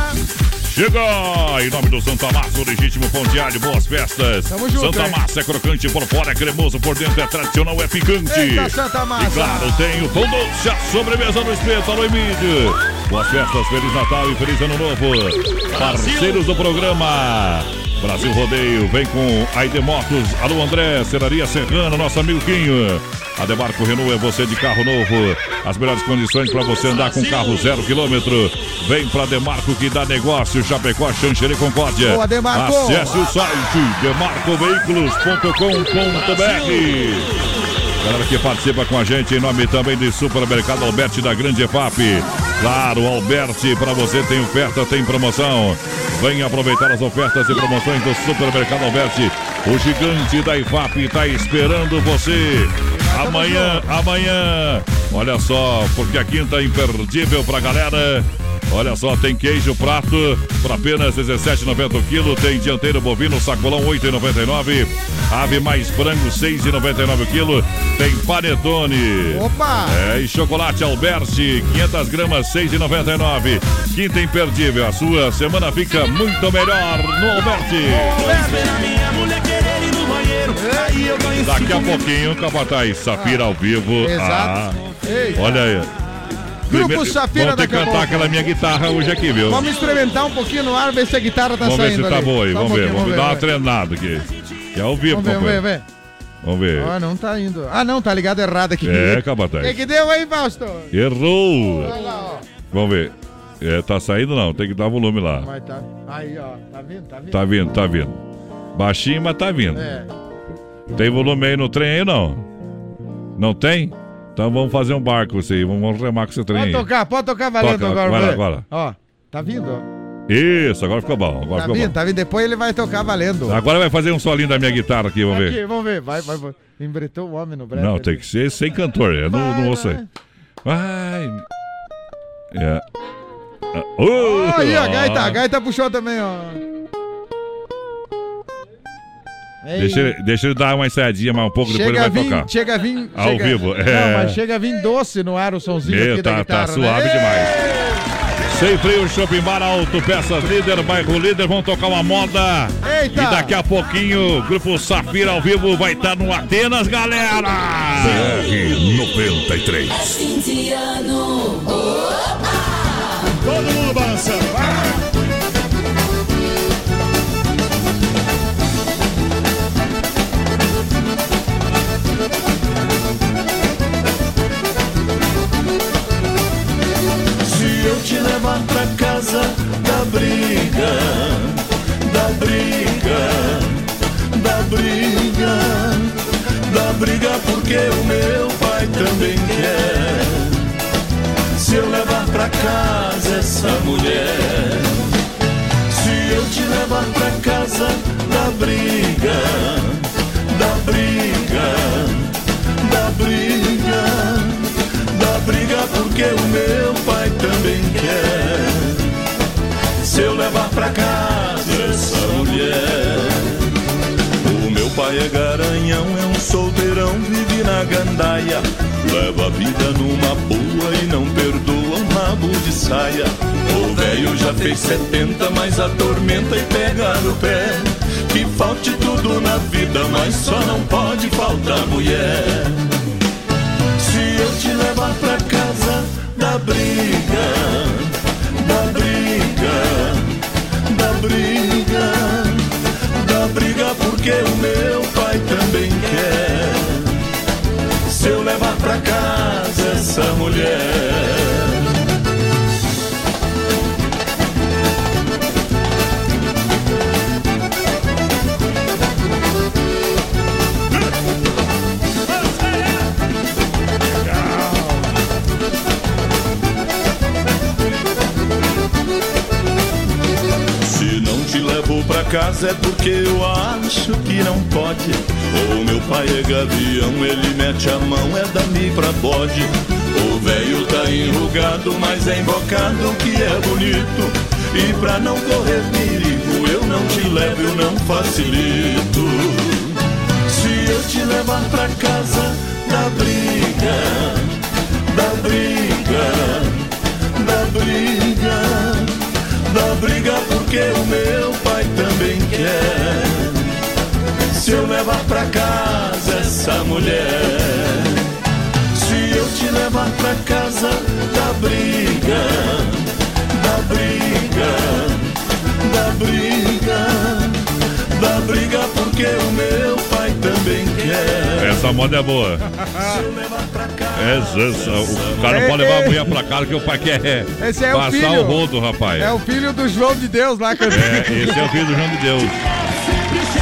Chega! Em nome do Santa Massa, o legítimo pão alho, boas festas. Tamo junto, Santa hein? Massa é crocante por fora, é cremoso por dentro, é tradicional, é picante. Eita, Santa Massa. E claro, tem o pão doce, a sobremesa no espeto, alô Emílio. Boas festas, Feliz Natal e Feliz Ano Novo. Parceiros do programa. Brasil Rodeio, vem com Aide Motos, alô André, Serraria Serrana, nosso amigo Quinho. A Demarco Renault é você de carro novo. As melhores condições para você andar com carro zero quilômetro. Vem pra Demarco que dá negócio. Chapecó, Xanxerê, Concórdia. Boa, Demarco. Acesse o site demarcoveículos.com.br. Galera que participa com a gente em nome também de Supermercado Alberti da Grande EFAP. Claro, Alberti, para você tem oferta, tem promoção. Venha aproveitar as ofertas e promoções do Supermercado Alberti. O gigante da IFAP está esperando você. Amanhã, amanhã. Olha só, porque a quinta é imperdível pra galera. Olha só, tem queijo prato por apenas R$ 17,90 o quilo. Tem dianteiro bovino sacolão R$ 8,99. Ave mais frango R$ 6,99 o quilo. Tem panetone. Opa! É, e chocolate Alberti, 500 gramas, 6,99. Quinta imperdível, a sua semana fica muito melhor no Alberti. Daqui a pouquinho, Capataz, Safira ao vivo. Exato. Ah, olha aí. Grupo Safira Vamos ter que cantar aquela minha guitarra hoje aqui, viu? Vamos experimentar um pouquinho no ar, ver se a guitarra tá Vamos ver saindo se tá ali. boa aí, Só um vamos ver. Vamos dar uma ver. treinada aqui. Que é ao vivo, Vamos ver, vamos ver, vamos ver. Vamos ver. Ah, não tá indo. Ah, não, tá ligado errado aqui. É, O Capataz. que, que deu aí, Fausto? Errou! Olha lá, ó. Vamos ver. É, tá saindo não, tem que dar volume lá. Mas tá. Aí, ó. Tá vindo, tá vindo. Tá vindo, tá vindo. Baixinho, mas tá vindo. É. Tem volume aí no trem aí não? Não tem? Então vamos fazer um barco isso aí, vamos remar com esse trem Pode aí. tocar, pode tocar valendo Toca, agora. vai lá, lá. Ó, tá vindo, ó. Isso, agora ficou bom, agora Tá ficou vindo, bom. tá vindo. Depois ele vai tocar valendo. Agora vai fazer um solinho da minha guitarra aqui, vamos ver. Aqui, vamos ver. Vai, vai, vai. Embretou o homem no breve. Não, tem que ser sem cantor, eu não, não ouço aí. Vai. É. Ah, oh, Aí, a gaita, a gaita puxou também, ó. Ei. Deixa ele, deixa ele dar uma ensaiadinha mais um pouco, depois ele Chega vai vir, tocar. chega a vir. Ao chega- vivo, Não, é. mas chega a vir doce no ar o somzinho Meu, aqui da tá, guitarra, tá suave né? demais. Sem frio, Shopping Bar Alto, Peças Líder, Bairro Líder, vão tocar uma moda. Eita! E daqui a pouquinho, o Grupo Safira ao vivo vai estar no Atenas, galera! BR 93. Fim de ano. Todo mundo balançando. Briga, da briga, da briga, da briga porque o meu pai também quer. Se eu levar pra casa essa mulher, se eu te levar pra casa da briga, da briga, da briga, da briga porque o meu pai também quer. Se eu levar pra casa essa mulher, o meu pai é garanhão, é um solteirão, vive na gandaia. Leva a vida numa boa e não perdoa um rabo de saia. O velho já fez 70, mas atormenta e pega no pé. Que falte tudo na vida, mas só não pode faltar mulher. Se eu te levar pra casa da briga, briga, da briga, porque o meu pai também quer. Se eu levar pra casa essa mulher. Te levo pra casa é porque eu acho que não pode. O meu pai é gavião, ele mete a mão, é dali pra bode. O velho tá enrugado, mas é invocado que é bonito. E pra não correr perigo, eu não te levo, eu não facilito. Se eu te levar pra casa, dá briga, dá briga, dá briga. Da briga porque o meu Se eu levar pra casa essa mulher, se eu te levar pra casa, da briga, da briga, da briga, da briga porque o meu pai também quer. Essa moda é boa. É, essa, o cara não pode levar a mulher pra casa que o pai quer Esse é o passar filho. o rodo, rapaz. É o filho do João de Deus lá, cara. É, esse é o filho do João de Deus.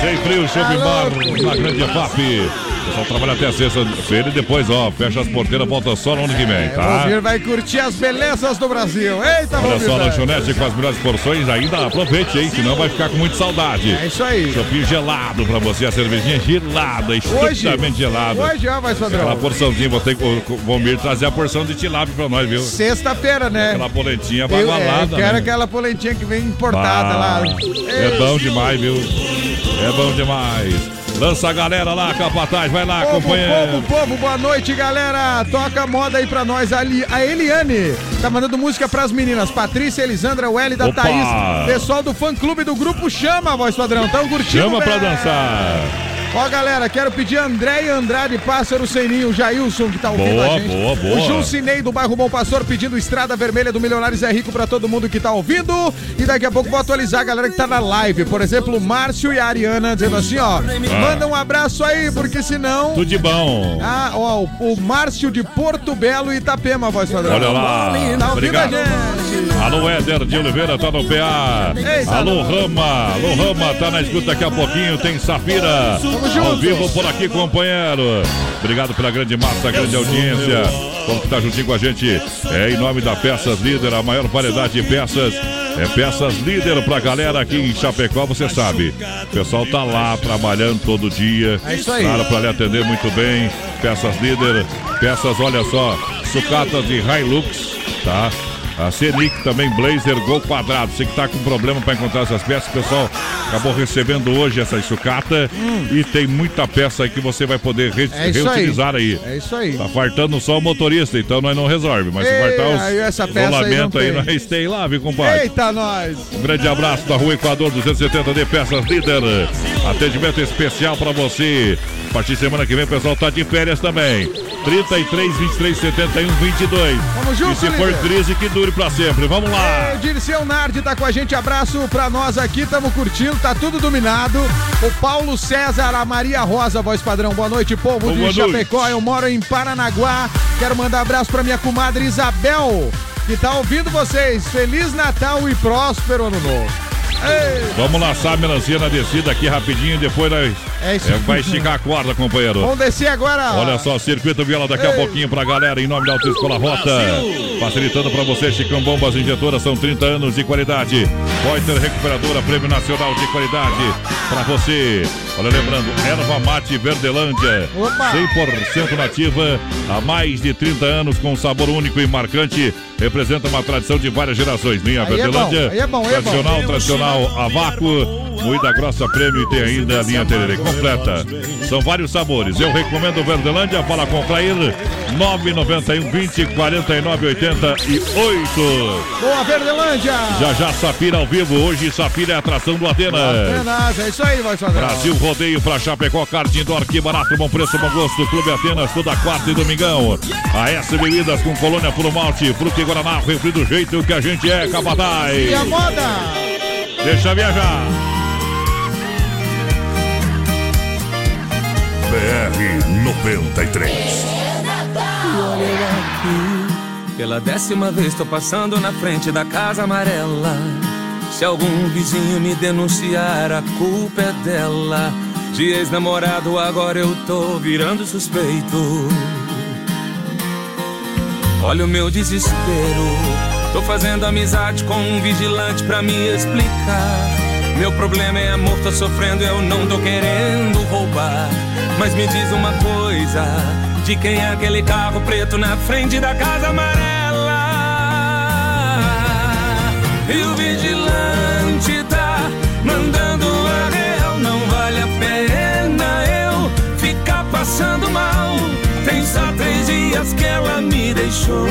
Sem frio, sempre bar na grande FAP. O pessoal trabalha até sexta-feira e depois, ó, fecha as porteiras, volta só no ano que vem, O tá? Valmir vai curtir as belezas do Brasil. Eita, Olha Valmir, só, vai. lanchonete com as melhores porções, ainda aproveite, hein? Senão vai ficar com muita saudade. É isso aí. Chopinho gelado pra você, a cervejinha gelada, estupidamente gelada. hoje, ó, vai, Aquela Sandrão. porçãozinha, vou ter que o Vomir trazer a porção de tilápia pra nós, viu? Sexta-feira, né? Aquela polentinha Eu, é, eu bagualada. quero né? aquela polentinha que vem importada lá. É bom demais, viu? É bom demais. Lança a galera lá, Capataz, vai lá, Povo, companheiro. povo, povo, boa noite, galera. Toca moda aí pra nós. Ali, a Eliane tá mandando música pras meninas. Patrícia, Elisandra, Wélida, Opa! Thaís. Pessoal do fã clube do grupo Chama, voz padrão. Tão curtindo? Chama pra velho? dançar. Ó, galera, quero pedir André e Andrade, Pássaro Seninho, o Jailson, que tá ouvindo Boa, a gente. boa, boa. O Juncinei do bairro Bom Pastor pedindo Estrada Vermelha do Milionários é Rico pra todo mundo que tá ouvindo. E daqui a pouco vou atualizar a galera que tá na live. Por exemplo, o Márcio e a Ariana dizendo assim, ó. Manda um abraço aí, porque senão. Tudo de bom. Ah, ó, o, Márcio de Porto Belo e Itapema, voz padrão. Olha lá. Tá ouvindo a Obrigado. gente? Alô, Éder de Oliveira, tá no PA. Eita. Alô, Rama. Alô, Rama, tá na escuta daqui a pouquinho. Tem Safira. Ao vivo por aqui, companheiro. Obrigado pela grande massa, grande audiência. Como que tá juntinho com a gente. É em nome da Peças Líder, a maior variedade de peças. É Peças Líder pra galera aqui em Chapecó, você sabe. O pessoal tá lá trabalhando todo dia. É isso aí. Claro, pra lhe atender muito bem. Peças Líder, peças, olha só, sucatas de Hilux, tá? A Senic também, Blazer, Gol Quadrado. Você que tá com problema para encontrar essas peças, o pessoal acabou recebendo hoje essa sucata e tem muita peça aí que você vai poder re- Hum. É isso aí. reutilizar aí. É isso aí. Tá fartando só o motorista, então nós não resolve. Mas se aí os essa peça aí não aí, tem. nós tem lá, viu, compadre? Eita, nós! Um grande abraço da Rua Equador 270 de Peças Líder. Atendimento especial para você. A partir de semana que vem o pessoal tá de férias também. 33, 23, 71, 22. Vamos junto, E se for líder. crise, que dure para sempre. Vamos lá. É, Dirceu Nardi tá com a gente, abraço pra nós aqui, tamo curtindo, tá tudo dominado. O Paulo César, a Maria Rosa, voz padrão, boa noite, povo Boa de noite. Chapecó, eu moro em Paranaguá, quero mandar abraço pra minha comadre Isabel, que tá ouvindo vocês, Feliz Natal e próspero Ano Novo. Ei, Vamos laçar a melancia na descida aqui rapidinho. Depois nós É isso. é, vai esticar a corda, companheiro. vamos descer agora. Olha só, circuito viola daqui a Ei. pouquinho pra galera, em nome da Autoescola Rota. Facilitando pra você, Chicão Bombas Injetoras, são 30 anos de qualidade. Poiter Recuperadora, Prêmio Nacional de Qualidade pra você. Olha, lembrando, Erva Mate Verdelândia, Opa. 100% nativa, há mais de 30 anos, com sabor único e marcante. Representa uma tradição de várias gerações. Linha Aí é Verdelândia, é bom, é bom. tradicional, tradicional a vácuo. Moída grossa prêmio e tem ainda a linha Tererê completa. São vários sabores. Eu recomendo o Verdelândia. Fala com o Clair. 991 20 49 88. Boa, Verdelândia. Já já Safira ao vivo. Hoje Safira é a atração do Atenas. Apenas, é isso aí, voz padrão. Brasil rodeio pra Chapecó, kart indoor, que barato, bom preço, bom gosto. Clube Atenas, toda quarta e domingão. A S Bebidas com colônia puro malte, e Guaraná, refri do jeito que a gente é, capataz. E a moda? Deixa viajar. BR 93. Pela décima vez tô passando na frente da casa amarela. Se algum vizinho me denunciar, a culpa é dela. De ex-namorado, agora eu tô virando suspeito. Olha o meu desespero. Tô fazendo amizade com um vigilante pra me explicar. Meu problema é amor, tô sofrendo, eu não tô querendo roubar. Mas me diz uma coisa: de quem é aquele carro preto na frente da casa amarela? E o vigilante tá mandando a real, não vale a pena eu ficar passando mal. Tem só três dias que ela me deixou.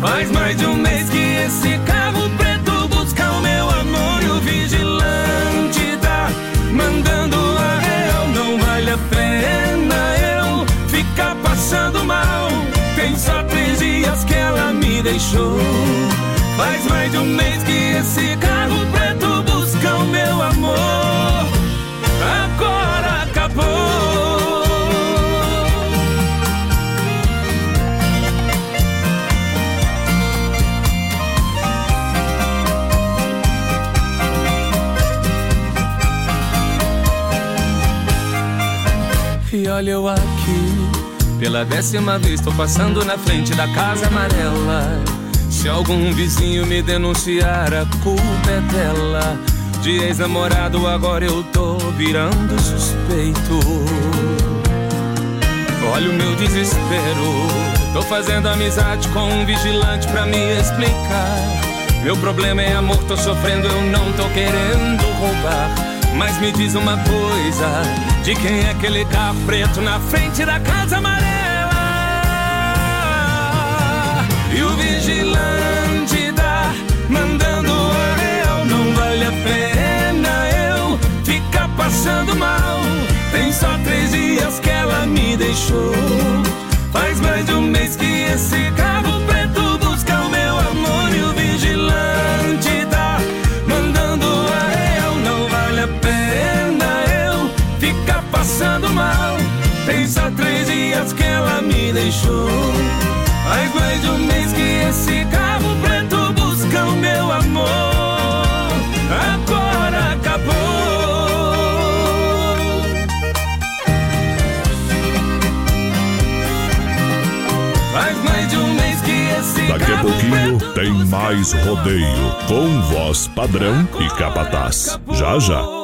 Faz mais de um mês que esse carro preto busca o meu amor e o vigilante tá mandando a real. Não vale a pena eu ficar passando mal. Tem só três dias que ela me deixou. Faz mais de um mês que esse carro preto busca o meu amor. Agora acabou. E olha eu aqui, pela décima vez tô passando na frente da casa amarela. Se algum vizinho me denunciar, a culpa é dela. De ex-namorado, agora eu tô virando suspeito. Olha o meu desespero. Tô fazendo amizade com um vigilante pra me explicar. Meu problema é amor, tô sofrendo, eu não tô querendo roubar. Mas me diz uma coisa: de quem é aquele carro preto na frente da casa amarela? E o vigilante tá mandando a real. Não vale a pena eu ficar passando mal. Tem só três dias que ela me deixou. Faz mais de um mês que esse carro preto busca o meu amor. E o vigilante tá mandando a real. Não vale a pena eu ficar passando mal. Tem só três dias que ela me deixou. Mais de um mês que esse carro preto busca o meu amor. Agora acabou. Faz mais de um mês que esse Daqui a pouquinho tem mais rodeio com voz padrão e capataz. Já já.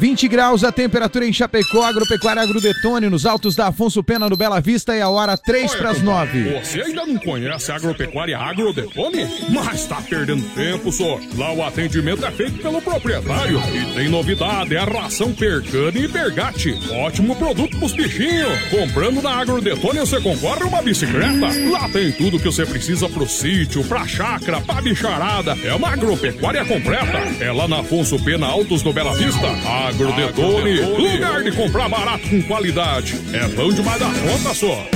20 graus a temperatura em Chapecó, Agropecuária Agrodetone, nos altos da Afonso Pena, no Bela Vista, e a hora 3 para as 9. Você ainda não conhece a agropecuária Agrodetone? Mas tá perdendo tempo, só. Lá o atendimento é feito pelo proprietário. E tem novidade, é a ração Percane e Pergate. Ótimo produto pros bichinhos. Comprando na Agrodetone você concorre a uma bicicleta. Lá tem tudo que você precisa pro sítio, pra chácara, pra bicharada. É uma agropecuária completa. É lá na Afonso Pena Altos do Bela Vista. Agrodetone, lugar de comprar barato com qualidade. É bom demais da conta, só.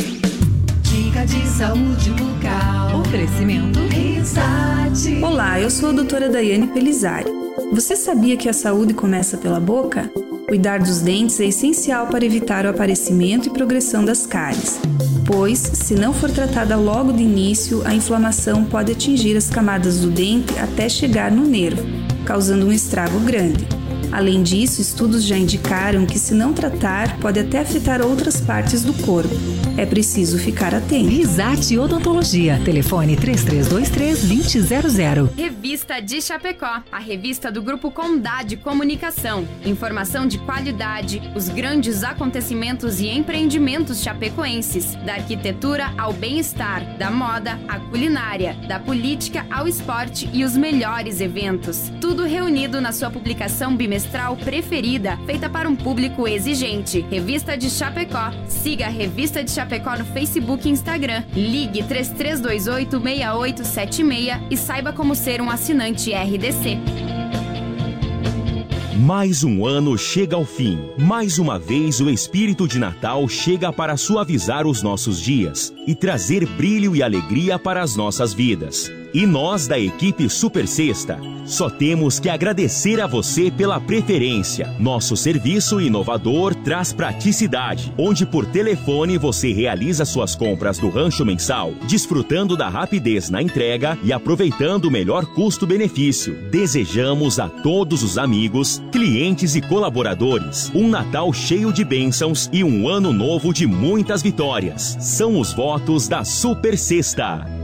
Dica de saúde bucal. Oferecimento. Risate. Olá, eu sou a doutora Daiane Pelizari. Você sabia que a saúde começa pela boca? Cuidar dos dentes é essencial para evitar o aparecimento e progressão das cáries, pois, se não for tratada logo de início, a inflamação pode atingir as camadas do dente até chegar no nervo, causando um estrago grande. Além disso, estudos já indicaram que, se não tratar, pode até afetar outras partes do corpo. É preciso ficar atento. Risate Odontologia. Telefone 3323-2000. Revista de Chapecó, a revista do Grupo Condade Comunicação. Informação de qualidade, os grandes acontecimentos e empreendimentos chapecoenses, da arquitetura ao bem-estar, da moda à culinária, da política ao esporte e os melhores eventos. Tudo reunido na sua publicação bimestral preferida, feita para um público exigente. Revista de Chapecó. Siga a Revista de Chapecó no Facebook e Instagram. Ligue 3328-6876 e saiba como ser um assinante RDC. Mais um ano chega ao fim. Mais uma vez o espírito de Natal chega para suavizar os nossos dias e trazer brilho e alegria para as nossas vidas. E nós da equipe Super Sexta só temos que agradecer a você pela preferência. Nosso serviço inovador traz praticidade, onde por telefone você realiza suas compras do rancho mensal, desfrutando da rapidez na entrega e aproveitando o melhor custo-benefício. Desejamos a todos os amigos, clientes e colaboradores um Natal cheio de bênçãos e um ano novo de muitas vitórias. São os votos da Super Sexta.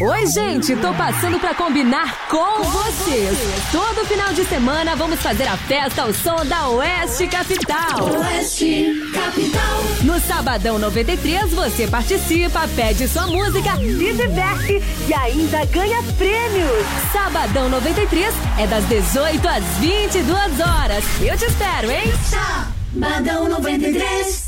Oi, gente, tô passando pra combinar com vocês. Todo final de semana vamos fazer a festa ao som da Oeste Capital. Oeste Capital. No Sabadão 93 você participa, pede sua música, se diverte e ainda ganha prêmios. Sabadão 93 é das 18 às 22 horas. Eu te espero, hein? Sabadão 93.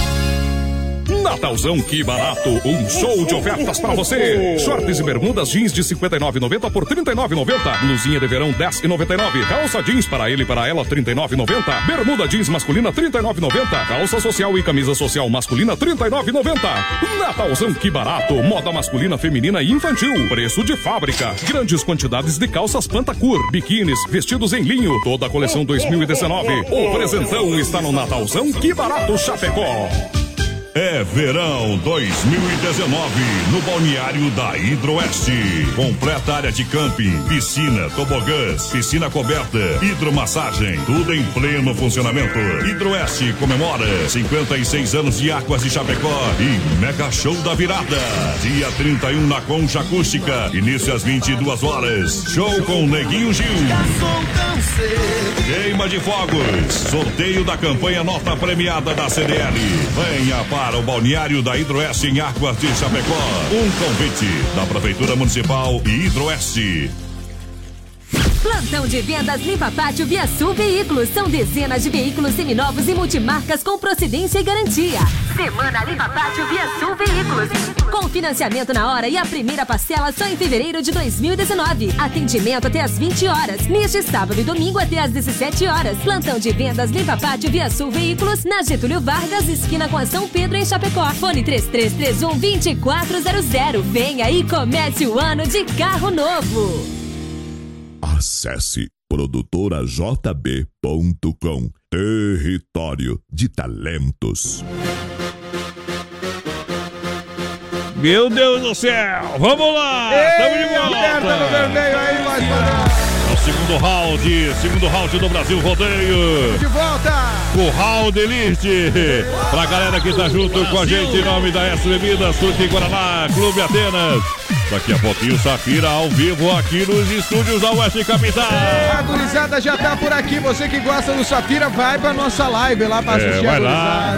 Natalzão, que barato! Um show de ofertas pra você! Shorts e bermudas jeans de 59,90 por 39,90. Blusinha de verão 10,99. Calça jeans para ele e para ela 39,90. Bermuda jeans masculina 39,90. Calça social e camisa social masculina 39,90. Natalzão, que barato! Moda masculina, feminina e infantil. Preço de fábrica. Grandes quantidades de calças Pantacur, biquínis, vestidos em linho. Toda a coleção 2019. O presentão está no Natalzão, que barato Chapecó. É verão 2019 no balneário da Hidroeste. Completa área de camping, piscina, tobogãs, piscina coberta, hidromassagem, tudo em pleno funcionamento. Hidroeste comemora 56 anos de Águas de Chapecó e mega show da virada. Dia 31 na Concha Acústica, início às 22 horas. Show com Neguinho Gil. Queima de fogos, sorteio da campanha nota premiada da CDL. Venha para o balneário da Hidroeste em Águas de Chapecó. Um convite da Prefeitura Municipal e Hidroeste. Plantão de vendas Limpa Pátio Via Sul Veículos. São dezenas de veículos seminovos e multimarcas com procedência e garantia. Semana Limpa Pátio Via Sul Veículos. Com financiamento na hora e a primeira parcela só em fevereiro de 2019. Atendimento até às 20 horas. Neste sábado e domingo até às 17 horas. Plantão de vendas Limpa Pátio Via Sul Veículos. Na Getúlio Vargas, esquina com a São Pedro em Chapecó. Fone 3331 2400. Venha e comece o ano de carro novo. Acesse produtorajb.com Território de Talentos. Meu Deus do céu! Vamos lá! Tamo de volta! Aperta no vermelho aí, mais padrão. É o segundo round, segundo round do Brasil Rodeio. De volta! Curral de Elite. Pra galera que tá junto com a gente, em nome da S Bebidas, Truque Guaraná, Clube Atenas. Daqui a pouquinho, Safira ao vivo aqui nos estúdios da Oeste Capital. A gurizada já tá por aqui. Você que gosta do Safira, vai pra nossa live lá pra É, assistir a vai lá.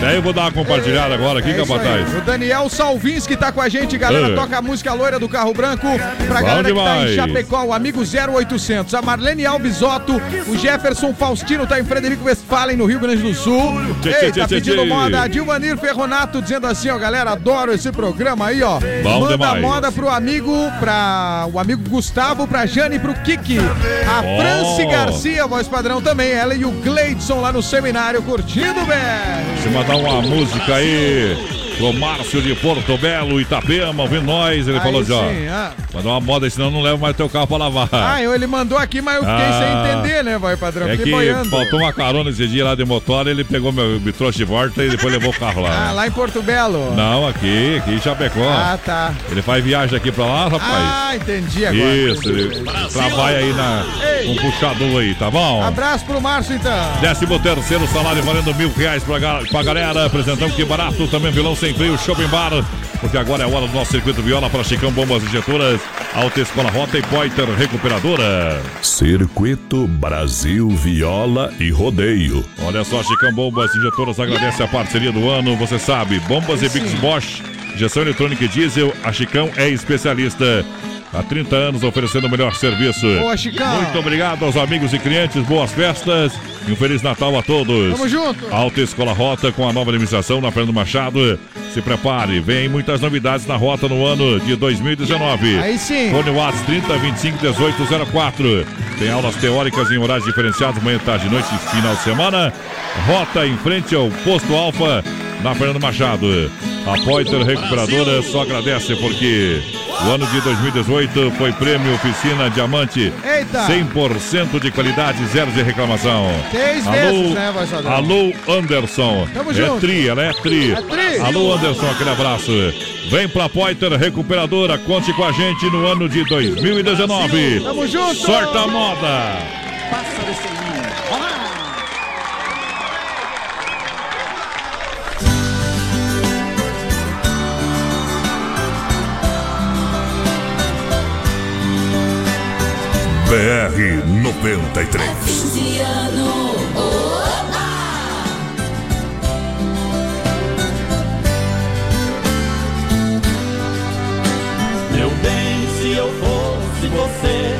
Daí eu vou dar uma compartilhada agora aqui, É capataz. O Daniel Salvinski tá com a gente, galera. É. Toca a música loira do carro branco. Pra Bom galera que tá em demais. Chapecó, o amigo 0800. A Marlene Albisotto. O Jefferson Faustino tá em Frederico Westphalen, no Rio Grande do Sul. Tchê, Ei, tchê, tá tchê, pedindo moda. A Dilmanir Ferronato dizendo assim, ó, galera, adoro esse programa aí, ó. Bom Manda demais. moda pro amigo, pra o amigo Gustavo, pra Jane e pro Kiki. A Ó. Franci Garcia, voz padrão também. Ela e o Gleidson lá no seminário, curtindo, velho. Se mandar uma música aí pro Márcio de Porto Belo, Itapema, ouvindo nós. Ele Aí falou assim, ó. ah. Mandar uma moda, senão não leva mais teu carro pra lavar. Ah, eu- ele mandou aqui, mas eu fiquei Ah. sem entender, né, vai padrão? É que boiando. faltou uma carona esse dia lá de motor, ele pegou meu, me trouxe de volta e depois levou o carro lá. Ah, lá em Porto Belo. Não, aqui, aqui em Chapecó. Ah, tá. Ele faz viagem aqui pra lá, rapaz. Ah, entendi agora. Isso, ele trabalha aí na, Ei. um puxador aí, tá bom? Abraço pro Márcio, então. Décimo terceiro salário valendo mil reais pra, pra galera. Apresentamos que barato também vilão sem freio, Shopping Bar, porque agora é a hora do nosso circuito viola para Chicão Bombas Injetoras, Alta Escola Rota e Poiter Recuperadora. Circuito Brasil Viola e Rodeio. Olha só, Chicão Bombas Injetoras agradece a parceria do ano, você sabe, Bombas e Bix Bosch, injeção eletrônica e diesel, a Chicão é especialista. Há 30 anos oferecendo o melhor serviço. Boa, Chicão. Muito obrigado aos amigos e clientes, boas festas e um Feliz Natal a todos. Tamo junto. Alta Escola Rota com a nova administração na Fernando Machado. Se prepare, vem muitas novidades na rota no ano de 2019. Aí sim. Fone Watts 30 25 1804. Tem aulas teóricas em horários diferenciados, manhã, tarde, noite e final de semana. Rota em frente ao Posto Alfa na Fernando Machado. A Poiter Recuperadora só agradece porque o ano de 2018 foi prêmio Oficina Diamante. Eita! 100% de qualidade, zero de reclamação. Três alô, vezes, né? Alô, Anderson. Tamo é junto. tri, ela é tri. É tri. Alô, Anderson, aquele abraço. Vem pra Poiter Recuperadora, conte com a gente no ano de 2019. Tamo junto. Sorta a moda. Passa. Olá! BR 93. Luciano. Opa! Meu bem, se eu fosse você,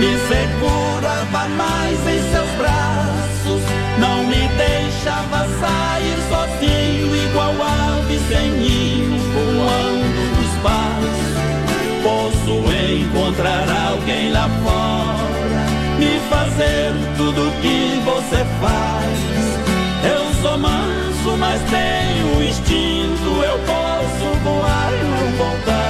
me segurava mais em seus braços, não me deixava sair sozinho, igual ave sem ninho, encontrar alguém lá fora, me fazer tudo que você faz. Eu sou manso, mas tenho instinto, eu posso voar e não voltar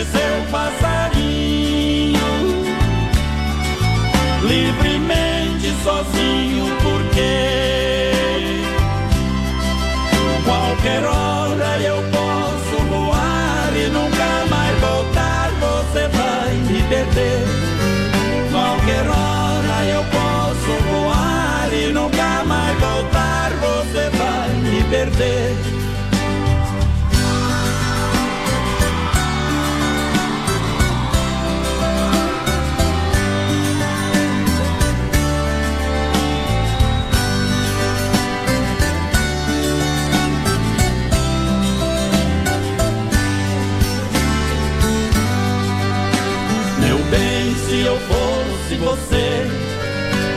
deixe seu passarinho livremente sozinho, porque qualquer hora eu posso voar e nunca mais voltar. Você vai me perder. Qualquer hora eu posso voar e nunca mais voltar. Você vai me perder.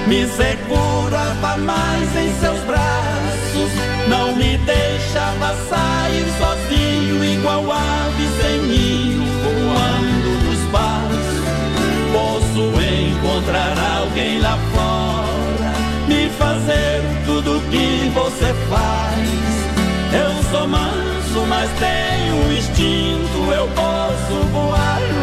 Me segurava mais em seus braços, não me deixava sair sozinho, igual ave sem ninho, voando no espaço. Posso encontrar alguém lá fora, me fazer tudo que você faz. Eu sou manso, mas tenho instinto, eu posso voar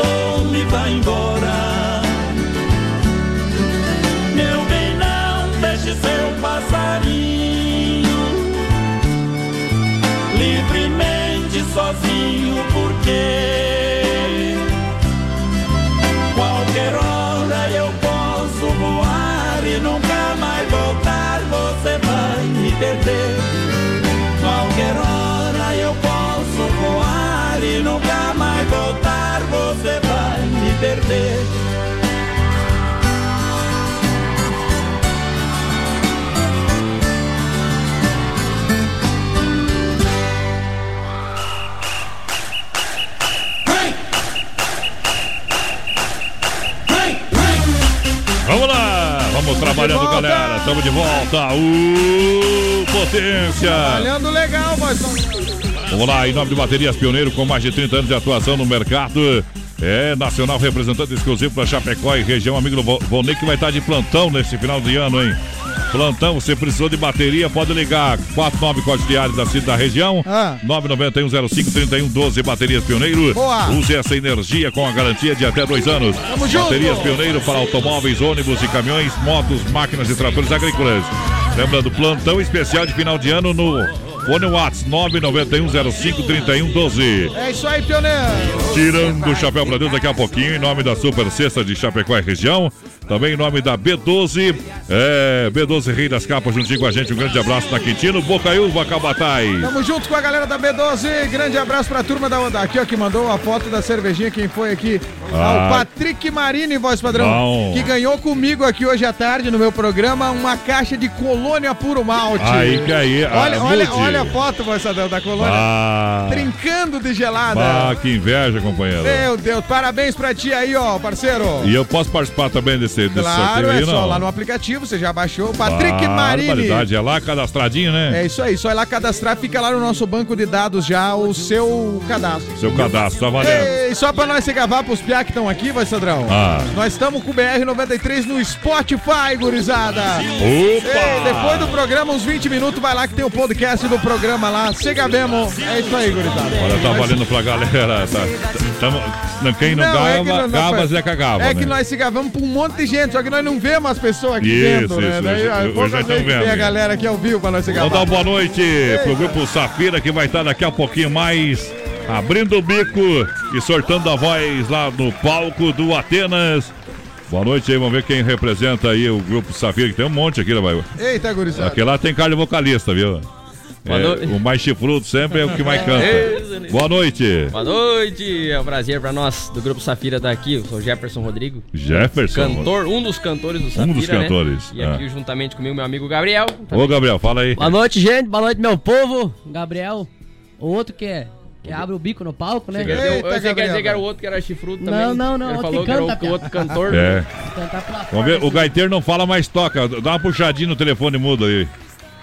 bando, o som e vai embora. Meu bem, não deixe seu passarinho livremente sozinho, porque Você vai me perder. Hey! trabalhando, volta. galera. Estamos de volta. Uh, potência. Trabalhando legal, mas Vamos lá, em nome de Baterias Pioneiro, com mais de 30 anos de atuação no mercado. É, nacional representante exclusivo para Chapecó e região, amigo Vonei, que vai estar de plantão nesse final de ano, hein? Plantão, você precisou de bateria, pode ligar 49 códigos diários da cidade da região, Ah. 991053112 Baterias Pioneiro. Boa. Use essa energia com a garantia de até dois anos. Tamo junto. Baterias Pioneiro para automóveis, ônibus e caminhões, motos, máquinas e tratores agrícolas. Lembrando, plantão especial de final de ano no Fone Whats 991053112. é isso aí, pioneiro. Tirando o chapéu pra Deus daqui a pouquinho, em nome da Super Sexta de Chapecó e região. Também em nome da B12. É, B12 Rei das Capas, juntinho com a gente. Um grande abraço na Quintino, Bocaiúva, Cabatai. Tamo junto com a galera da B12. Grande abraço pra turma da onda. Aqui, ó, que mandou a foto da cervejinha. Quem foi aqui? Ah. o Patrick Marini, voz padrão. Bom. Que ganhou comigo aqui hoje à tarde no meu programa uma caixa de colônia puro malte. Aí que aí, ah, Olha, olha, mude. olha a foto, voz padrão, da colônia. Ah, Trincando de gelada. ah, que inveja, companheiro. Meu Deus, parabéns pra ti aí, ó, parceiro. E eu posso participar também desse, desse Claro, sorteio é aí, só não? lá no aplicativo, você já baixou. Patrick Marini. É lá cadastradinho, né? É isso aí, só ir lá cadastrar, fica lá no nosso banco de dados já o seu cadastro. Seu cadastro, tá valendo. Ei, só pra nós se gabar pros piá que estão aqui, vai, Sadrão. Ah. Nós estamos com o BR-93 no Spotify, gurizada. Opa! Ei, depois do programa, uns 20 minutos, vai lá que tem o podcast do programa lá. Se gabemos. É isso aí, gurizada. Olha, tá valendo pra galera. Tá, tamo, não, quem não, Não, é gava, não gava, Zé cagava. É que né? nós se gavamos pra um monte de gente, só que nós não vemos as pessoas aqui Isso, dentro, né? isso, Daí, nós vezes estamos tem a vendo. galera aqui ao vivo pra nós se Vamos gabar. dar uma boa noite pro grupo Safira que vai estar daqui a pouquinho mais abrindo o bico e sortando a voz lá no palco do Atenas. Boa noite aí, vamos ver quem representa aí o grupo Safira, que tem um monte aqui, né, vai? Eita, gurizada. Aqui lá tem carne vocalista, viu? Boa É, noite. o mais chifrudo sempre é o que mais canta. É. Boa noite. Boa noite, é um prazer pra nós do Grupo Safira estar aqui. Eu sou Jefferson Rodrigo. Jefferson. Cantor, um dos cantores do Safira. dos né? cantores, E ah. aqui juntamente comigo, meu amigo Gabriel. Ô, Gabriel, fala aí. Boa noite, gente. Boa noite, meu povo. Gabriel, o outro que é. Que abre o bico no palco, né? Você quer dizer- eu sei quer dizer que era o outro que era chifrudo também. Não, não, não. Ele falou que que era canta, o, outro cantor. É. Vamos ver, o gaiteiro não fala mais toca. Dá uma puxadinha no telefone mudo aí.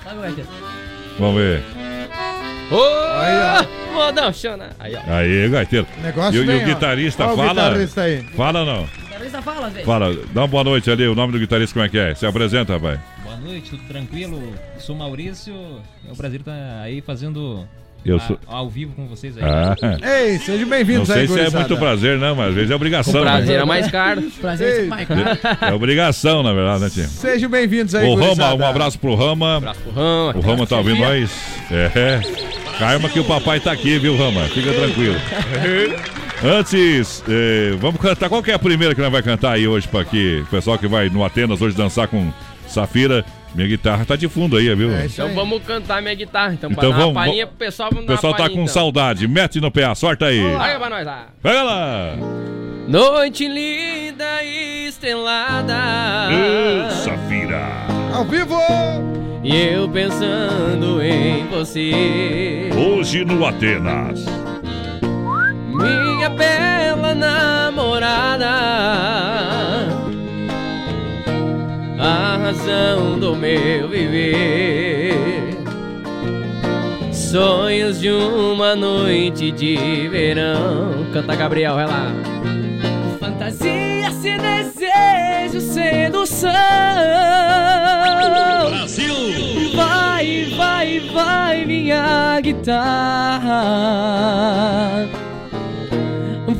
Sabe, Gaiteiro? Vamos ver. Ô, modão, chana. Aí, ó. Aí, gaiteiro. Negócio e, o- e o ó. guitarista Ó o fala. guitarrista aí. Fala não. O guitarrista fala, velho. Fala, dá uma boa noite ali, o nome do guitarrista como é que é? Se apresenta, rapaz. Boa noite, tudo tranquilo? Sou Maurício, é um prazer estar aí fazendo Eu a- sou- ao vivo com vocês aí. Ah. Ei, sejam Não bem-vindos aí, sei se é muito prazer, não, mas às vezes é obrigação. O prazer né? é mais caro. (laughs) Prazer é mais caro. É obrigação, na verdade, né, Tim? Sejam bem-vindos aí, O Rama, gurizada. um abraço pro Rama. Um abraço pro Rama. O Rama tá ouvindo nós? É. Calma que o papai tá aqui, viu, Rama? Fica tranquilo. (laughs) Antes, eh, vamos cantar. Qual que é a primeira que nós vai cantar aí hoje para aqui? O pessoal que vai no Atenas hoje dançar com Safira. Minha guitarra tá de fundo aí, viu? Então vamos cantar minha guitarra. Então, Então pra dar vamos- uma palhinha pro pessoal, vamos O dar pessoal tá palhinha, com então. saudade. Mete no PA, sorta aí. Olha pra nós lá. Pega lá. Noite linda e estrelada. Safira. Ao vivo! E eu pensando em você. Hoje no Atenas. Minha bela namorada. A razão do meu viver. Sonhos de uma noite de verão. Canta Gabriel, vai lá. Fantasia, se desejo, sedução. Brasil! Vai, vai, vai, minha guitarra.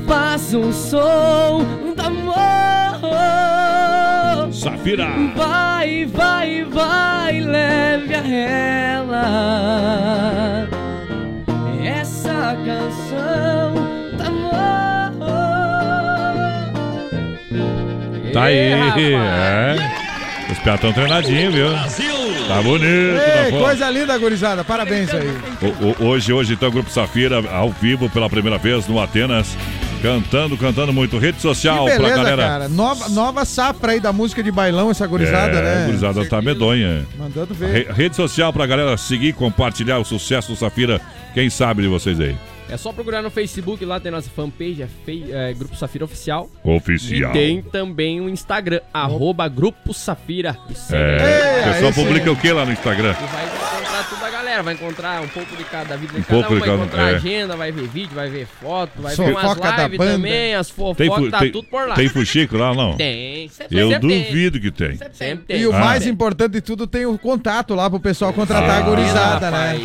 Faz um som. Safira. Vai, vai, vai, leve a ela. Essa canção de amor. Tá aí. É. Os caras tão treinadinhos, viu? Tá bonito. Ei, tá bom. coisa linda, gurizada. Parabéns aí. O- o- hoje, hoje, então, o Grupo Safira ao vivo pela primeira vez no Atenas. Cantando, cantando muito. Rede social Que pra beleza, galera. cara. Nova, nova safra aí da música de bailão, essa gurizada, é, né? A gurizada tá medonha. Mandando ver. Re- rede social pra galera seguir, compartilhar o sucesso do Safira. Quem sabe de vocês aí? É só procurar no Facebook, lá tem nossa fanpage, é, fei- é Grupo Safira Oficial. Oficial. E tem também o Instagram, arroba Grupo Safira. Segue. É, o pessoal publica o que lá no Instagram? E vai encontrar a galera, vai encontrar um pouco de cada vida de Um cada pouco um, de vai cada- encontrar é. agenda, vai ver vídeo, vai ver foto, vai ver umas lives também, as Tem, fofocas, tá tem, tudo por lá. tem fuxico lá, não? Tem, sempre- Eu sempre tem. duvido que tem. Sempre tem. E o Ah. mais importante de tudo, tem o contato lá pro pessoal contratar a gurizada, né?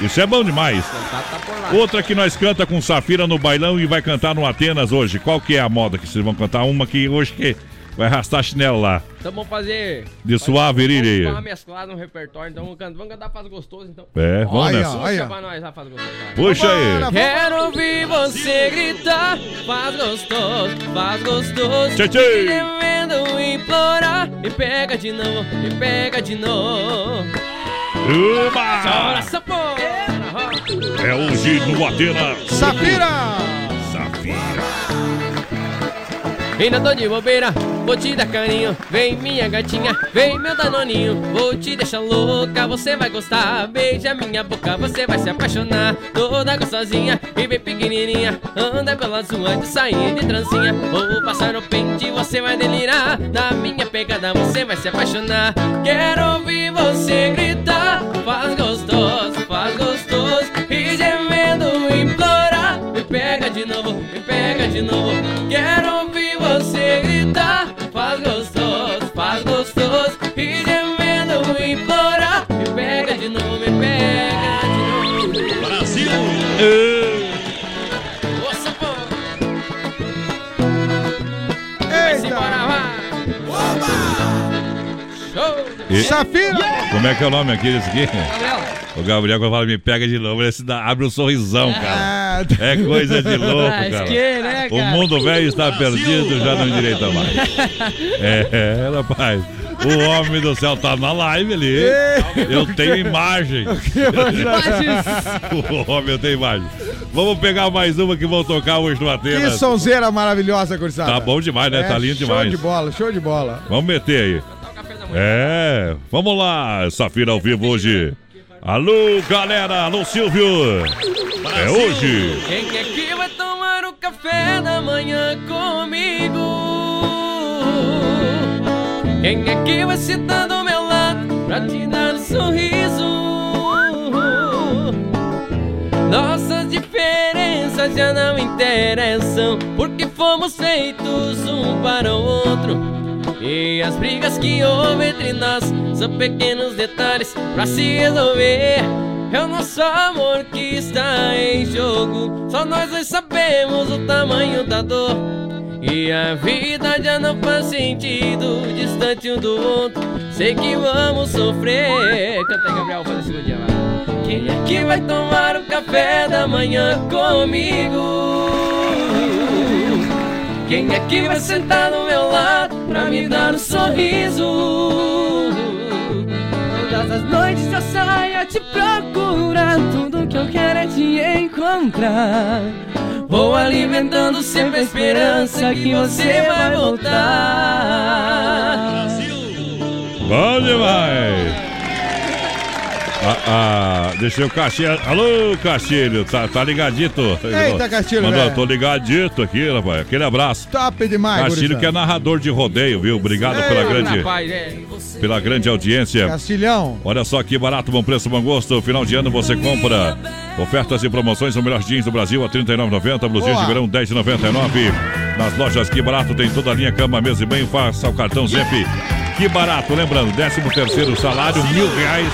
Isso é bom demais. Tá. Outra que nós canta com Safira no bailão e vai cantar no Atenas hoje. Qual que é a moda que vocês vão cantar? Uma que hoje que vai arrastar chinelo lá. Então vamos fazer. De suave Vamos iria. dar uma mesclada no repertório, então vamos cantar, vamos cantar Faz Gostoso, então. É, vamos Olha, nessa. Puxa pra nós lá, Faz Gostoso. vai. Puxa aí. Quero ouvir você gritar, faz gostoso, faz gostoso. Tchê, tchê. Me devendo implorar, me pega de novo, me pega de novo. Uma! Chora porra. É hoje no. Safira! Safira. Ainda tô de bobeira, vou te dar carinho. Vem minha gatinha, vem meu danoninho. Vou te deixar louca, você vai gostar. Beija minha boca, você vai se apaixonar. Toda gostosinha e bem pequenininha. Anda pelas ruas de sair de trancinha. Vou passar no pente, você vai delirar. Na minha pegada, você vai se apaixonar. Quero ouvir você gritar. Faz gostoso, faz gostoso. E gemendo implorar. Me pega de novo, me pega de novo. Quero E- Safira! Como é que é o nome aqui desse aqui? O Gabriel, quando fala, me pega de novo, ele se dá- abre um sorrisão, cara. Ah, É coisa de (laughs) louco, Ah, cara. que, né, O cara? mundo velho está perdido, já não endireita mais. (laughs) É, é, rapaz. O homem do céu tá na live ali. Eu tenho imagem. (laughs) o homem, eu tenho imagem. Vamos pegar mais uma que vão tocar hoje no Que Atenas. sonzeira maravilhosa, gurizada. Tá bom demais, né? É, Tá lindo Show demais. de bola, show de bola. Vamos meter aí. É, vamos lá, Safira ao vivo hoje. Alô, galera, alô, Silvio. É hoje. Quem é que vai tomar o café da manhã comigo? Quem é que vai sentar do meu lado pra te dar um sorriso? Nossas diferenças já não interessam, porque fomos feitos um para o outro. E as brigas que houve entre nós são pequenos detalhes pra se resolver. É o nosso amor que está em jogo. Só nós dois sabemos o tamanho da dor. E a vida já não faz sentido distante um do outro. Sei que vamos sofrer. Canta aí, Gabriel, faz a segunda vai. Quem é que vai tomar o café da manhã comigo? Quem é que vai sentar do meu lado pra me dar um sorriso? Todas as noites eu saio a te procurar. Tudo que eu quero é te encontrar. Vou alimentando sempre a esperança que você vai voltar. Bom demais. Ah, ah, deixa eu Castilho. Alô, Castilho, tá, tá ligadito? Eita, Castilho, Mandou, velho. tô ligadito aqui, rapaz. Aquele abraço. Top demais, Castilho que é narrador de rodeio, viu? Obrigado pela grande, Rapaz, é. pela grande audiência. Castilhão. Olha só que barato, bom preço, bom gosto. Final de ano você compra ofertas e promoções no melhor jeans do Brasil a R$ 39,90. Blusinhas de verão R$ 10,99. Nas lojas Que Barato tem toda a linha cama, mesa e banho. Faça o cartão ZEP. Que Barato. Lembrando, 13 terceiro salário, mil reais.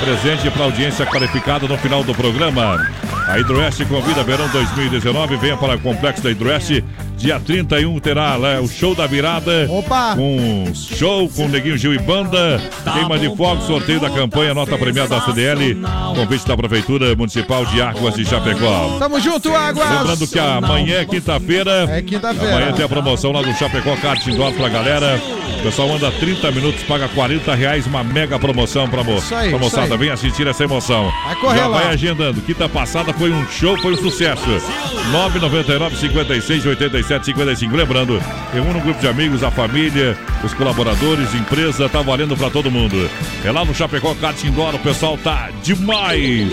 Presente para audiência qualificada no final do programa. A Hidroeste convida verão 2019. Venha para o Complexo da Hidroeste. Dia 31 terá né, o show da virada. Opa! Com show com Neguinho Gil e Banda. Queima de fogo, sorteio da campanha, nota premiada da CDL. Convite da Prefeitura Municipal de Águas de Chapecó. Tamo junto, Águas. Lembrando que amanhã é quinta-feira. É quinta-feira. Amanhã tem a promoção lá do Chapecó Kart Indoor pra galera. O pessoal anda 30 minutos, paga 40 reais, uma mega promoção pra, mo Isso aí, pra moçada. isso aí. Vem assistir essa emoção. Vai correr Já lá. vai agendando. Quinta passada foi um show, foi um sucesso. 999 56 87 55. Lembrando, reúne um grupo de amigos, a família, os colaboradores, empresa, tá valendo pra todo mundo. É lá no Chapecó Kart Indoor, o pessoal tá demais.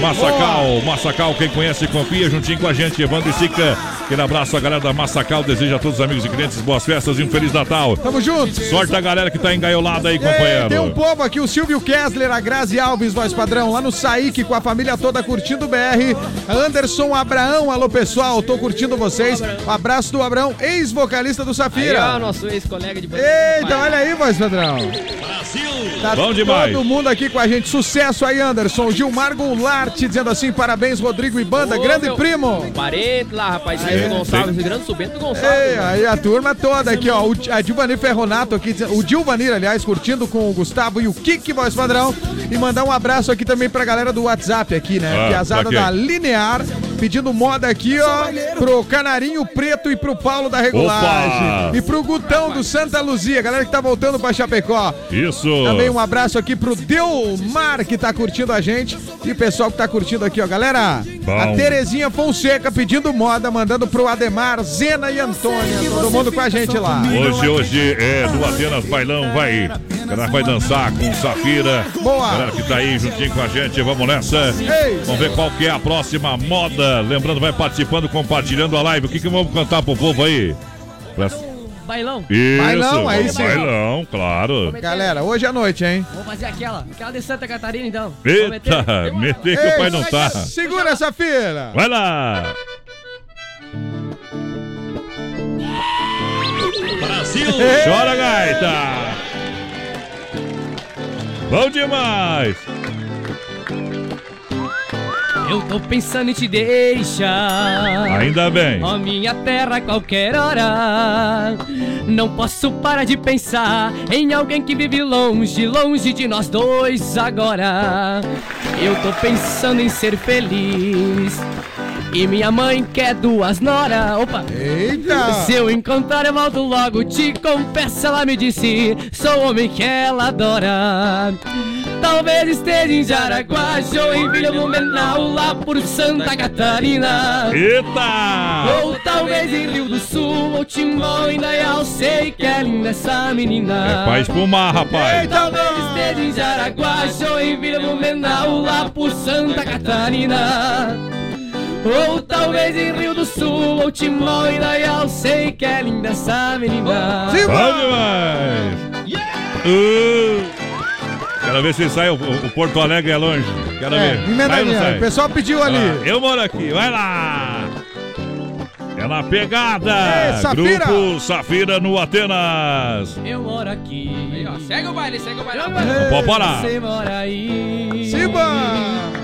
Massacal, Massacal, quem conhece, confia juntinho com a gente. Evandro e Sica, aquele abraço a galera da Massacal, deseja a todos os amigos e clientes boas festas e um Feliz Natal. Tamo junto. Sorte a galera que tá engaiolada aí, Ei, companheiro. tem um povo aqui, o Silvio Kessler, a Grazi Alves, voz padrão, lá no Saíque, com a família toda curtindo o BR. Anderson Abraão, alô pessoal, tô curtindo vocês. Um abraço do Abraão, ex-vocalista do Aí, Safira. ó, nosso ex-colega de Eita, olha aí, voz padrão. Tá Bom demais. Todo mundo aqui com a gente. Sucesso aí, Anderson. Gilmar Goulart dizendo assim: parabéns, Rodrigo e banda, Ô, grande meu primo. Parente lá, rapaz, Aí, Aí, Gonçalves, grande Subento Ei, Gonçalves. aí a turma toda aqui, ó. O, a Dilvanir Aqui, o Dilvanir, aliás, curtindo com o Gustavo e o Kiki, voz padrão. E mandar um abraço aqui também pra galera do WhatsApp aqui, né? Ah, Piazada ok. da Linear, pedindo moda aqui, ó, pro Canarinho Preto e pro Paulo da Regulagem. Opa! E pro Gutão do Santa Luzia, galera que tá voltando pra Chapecó. Isso. Também um abraço aqui pro Delmar que tá curtindo a gente e o pessoal que tá curtindo aqui, ó. Galera, Bom. a Terezinha Fonseca pedindo moda, mandando pro Ademar, Zena e Antônia. Todo mundo com a gente lá. Hoje, hoje é do Atenas Bailão, vai. Galera vai dançar com Safira. Boa. Galera que tá aí juntinho com a gente, vamos nessa. Ei. Vamos ver qual que é a próxima moda. Lembrando, vai participando, compartilhando a live. O que que vamos cantar pro povo aí? Pra- Bailão. Isso, Bailão, aí sim. Bailão, claro. Galera, hoje à noite, hein? Vou fazer aquela, aquela de Santa Catarina então. Eita, meter que o pai não tá. Segura essa fila. Vai lá. Brasil! Chora, gaita! Bom demais! Eu tô pensando em te deixar. Ainda bem. Ó minha terra a qualquer hora. Não posso parar de pensar em alguém que vive longe, longe de nós dois agora. Eu tô pensando em ser feliz. E minha mãe quer duas nora. Opa! Eita! Se eu encontrar eu volto logo, te confesso, ela me disse. Sou o homem que ela adora. Talvez esteja em Jaraguá, Joinville, Blumenau, lá por Santa Catarina. Eita! Ou talvez em Rio do Sul, ou Timbó, em Dayal, sei que é linda essa menina. É pra espumar, rapaz. Talvez esteja em Jaraguá, Joinville, Blumenau, lá por Santa Catarina. Ou talvez em Rio do Sul, ou Timó e Dayal, sei que é linda essa menina. Bom demais! Uh, quero ver se sai o, o Porto Alegre é longe. Quero É, ver. O pessoal pediu ali. Ah, eu moro aqui, vai lá! É na pegada! Ei, Safira! Grupo Safira no Atenas! Eu moro aqui. Aí, ó, segue o baile, segue o baile. Pode parar! Você mora aí. Simba!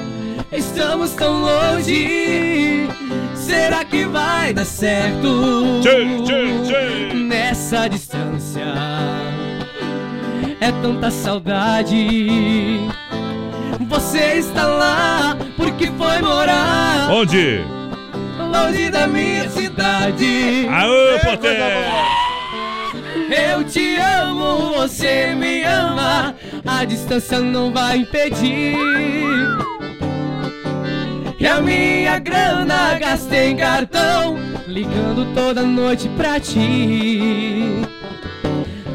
Estamos tão longe. Será que vai dar certo? Tchê, tchê, tchê. Nessa distância. É tanta saudade. Você está lá porque foi morar Onde? longe da minha cidade. Aô, Poté! Eu te amo, você me ama. A distância não vai impedir. E a minha grana gastei em cartão, ligando toda noite pra ti.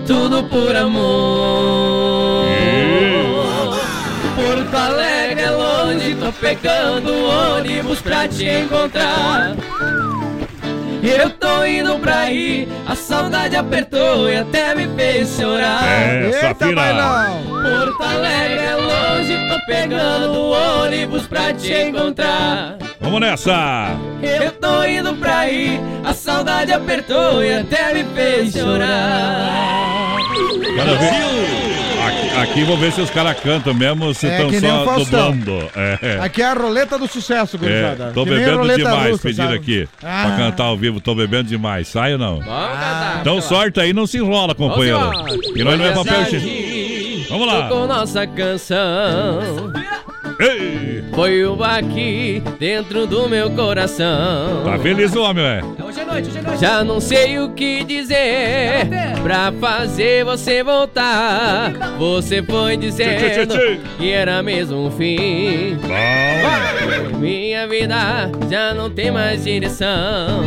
Tudo por amor. Porto Alegre é longe, tô pegando ônibus pra te encontrar. Eu tô indo pra aí, a saudade apertou e até me fez chorar. É, Eita, Safira! Porto Alegre é longe, tô pegando ônibus pra te encontrar. Vamos nessa! Eu tô indo pra aí, a saudade apertou e até me fez chorar. Ver. Aqui, vou ver se os caras cantam mesmo, se É estão que o só dublando. É. Aqui é a roleta do sucesso, É, gurizada. tô Que bebendo demais, russa, pediram sabe? aqui. Ah. Pra cantar ao vivo, tô bebendo demais. Sai ou não? Vamos cantar. Então sorte aí, não se enrola, companheiro. embora. E nós não é papel higiênico. Vamos lá. Tocou nossa canção. Ei! foi o aqui dentro do meu coração. Tá feliz o homem, é? Hoje é noite, hoje é noite. Já não sei o que dizer pra fazer você voltar. Você foi dizendo que era mesmo um fim. Minha vida já não tem mais direção.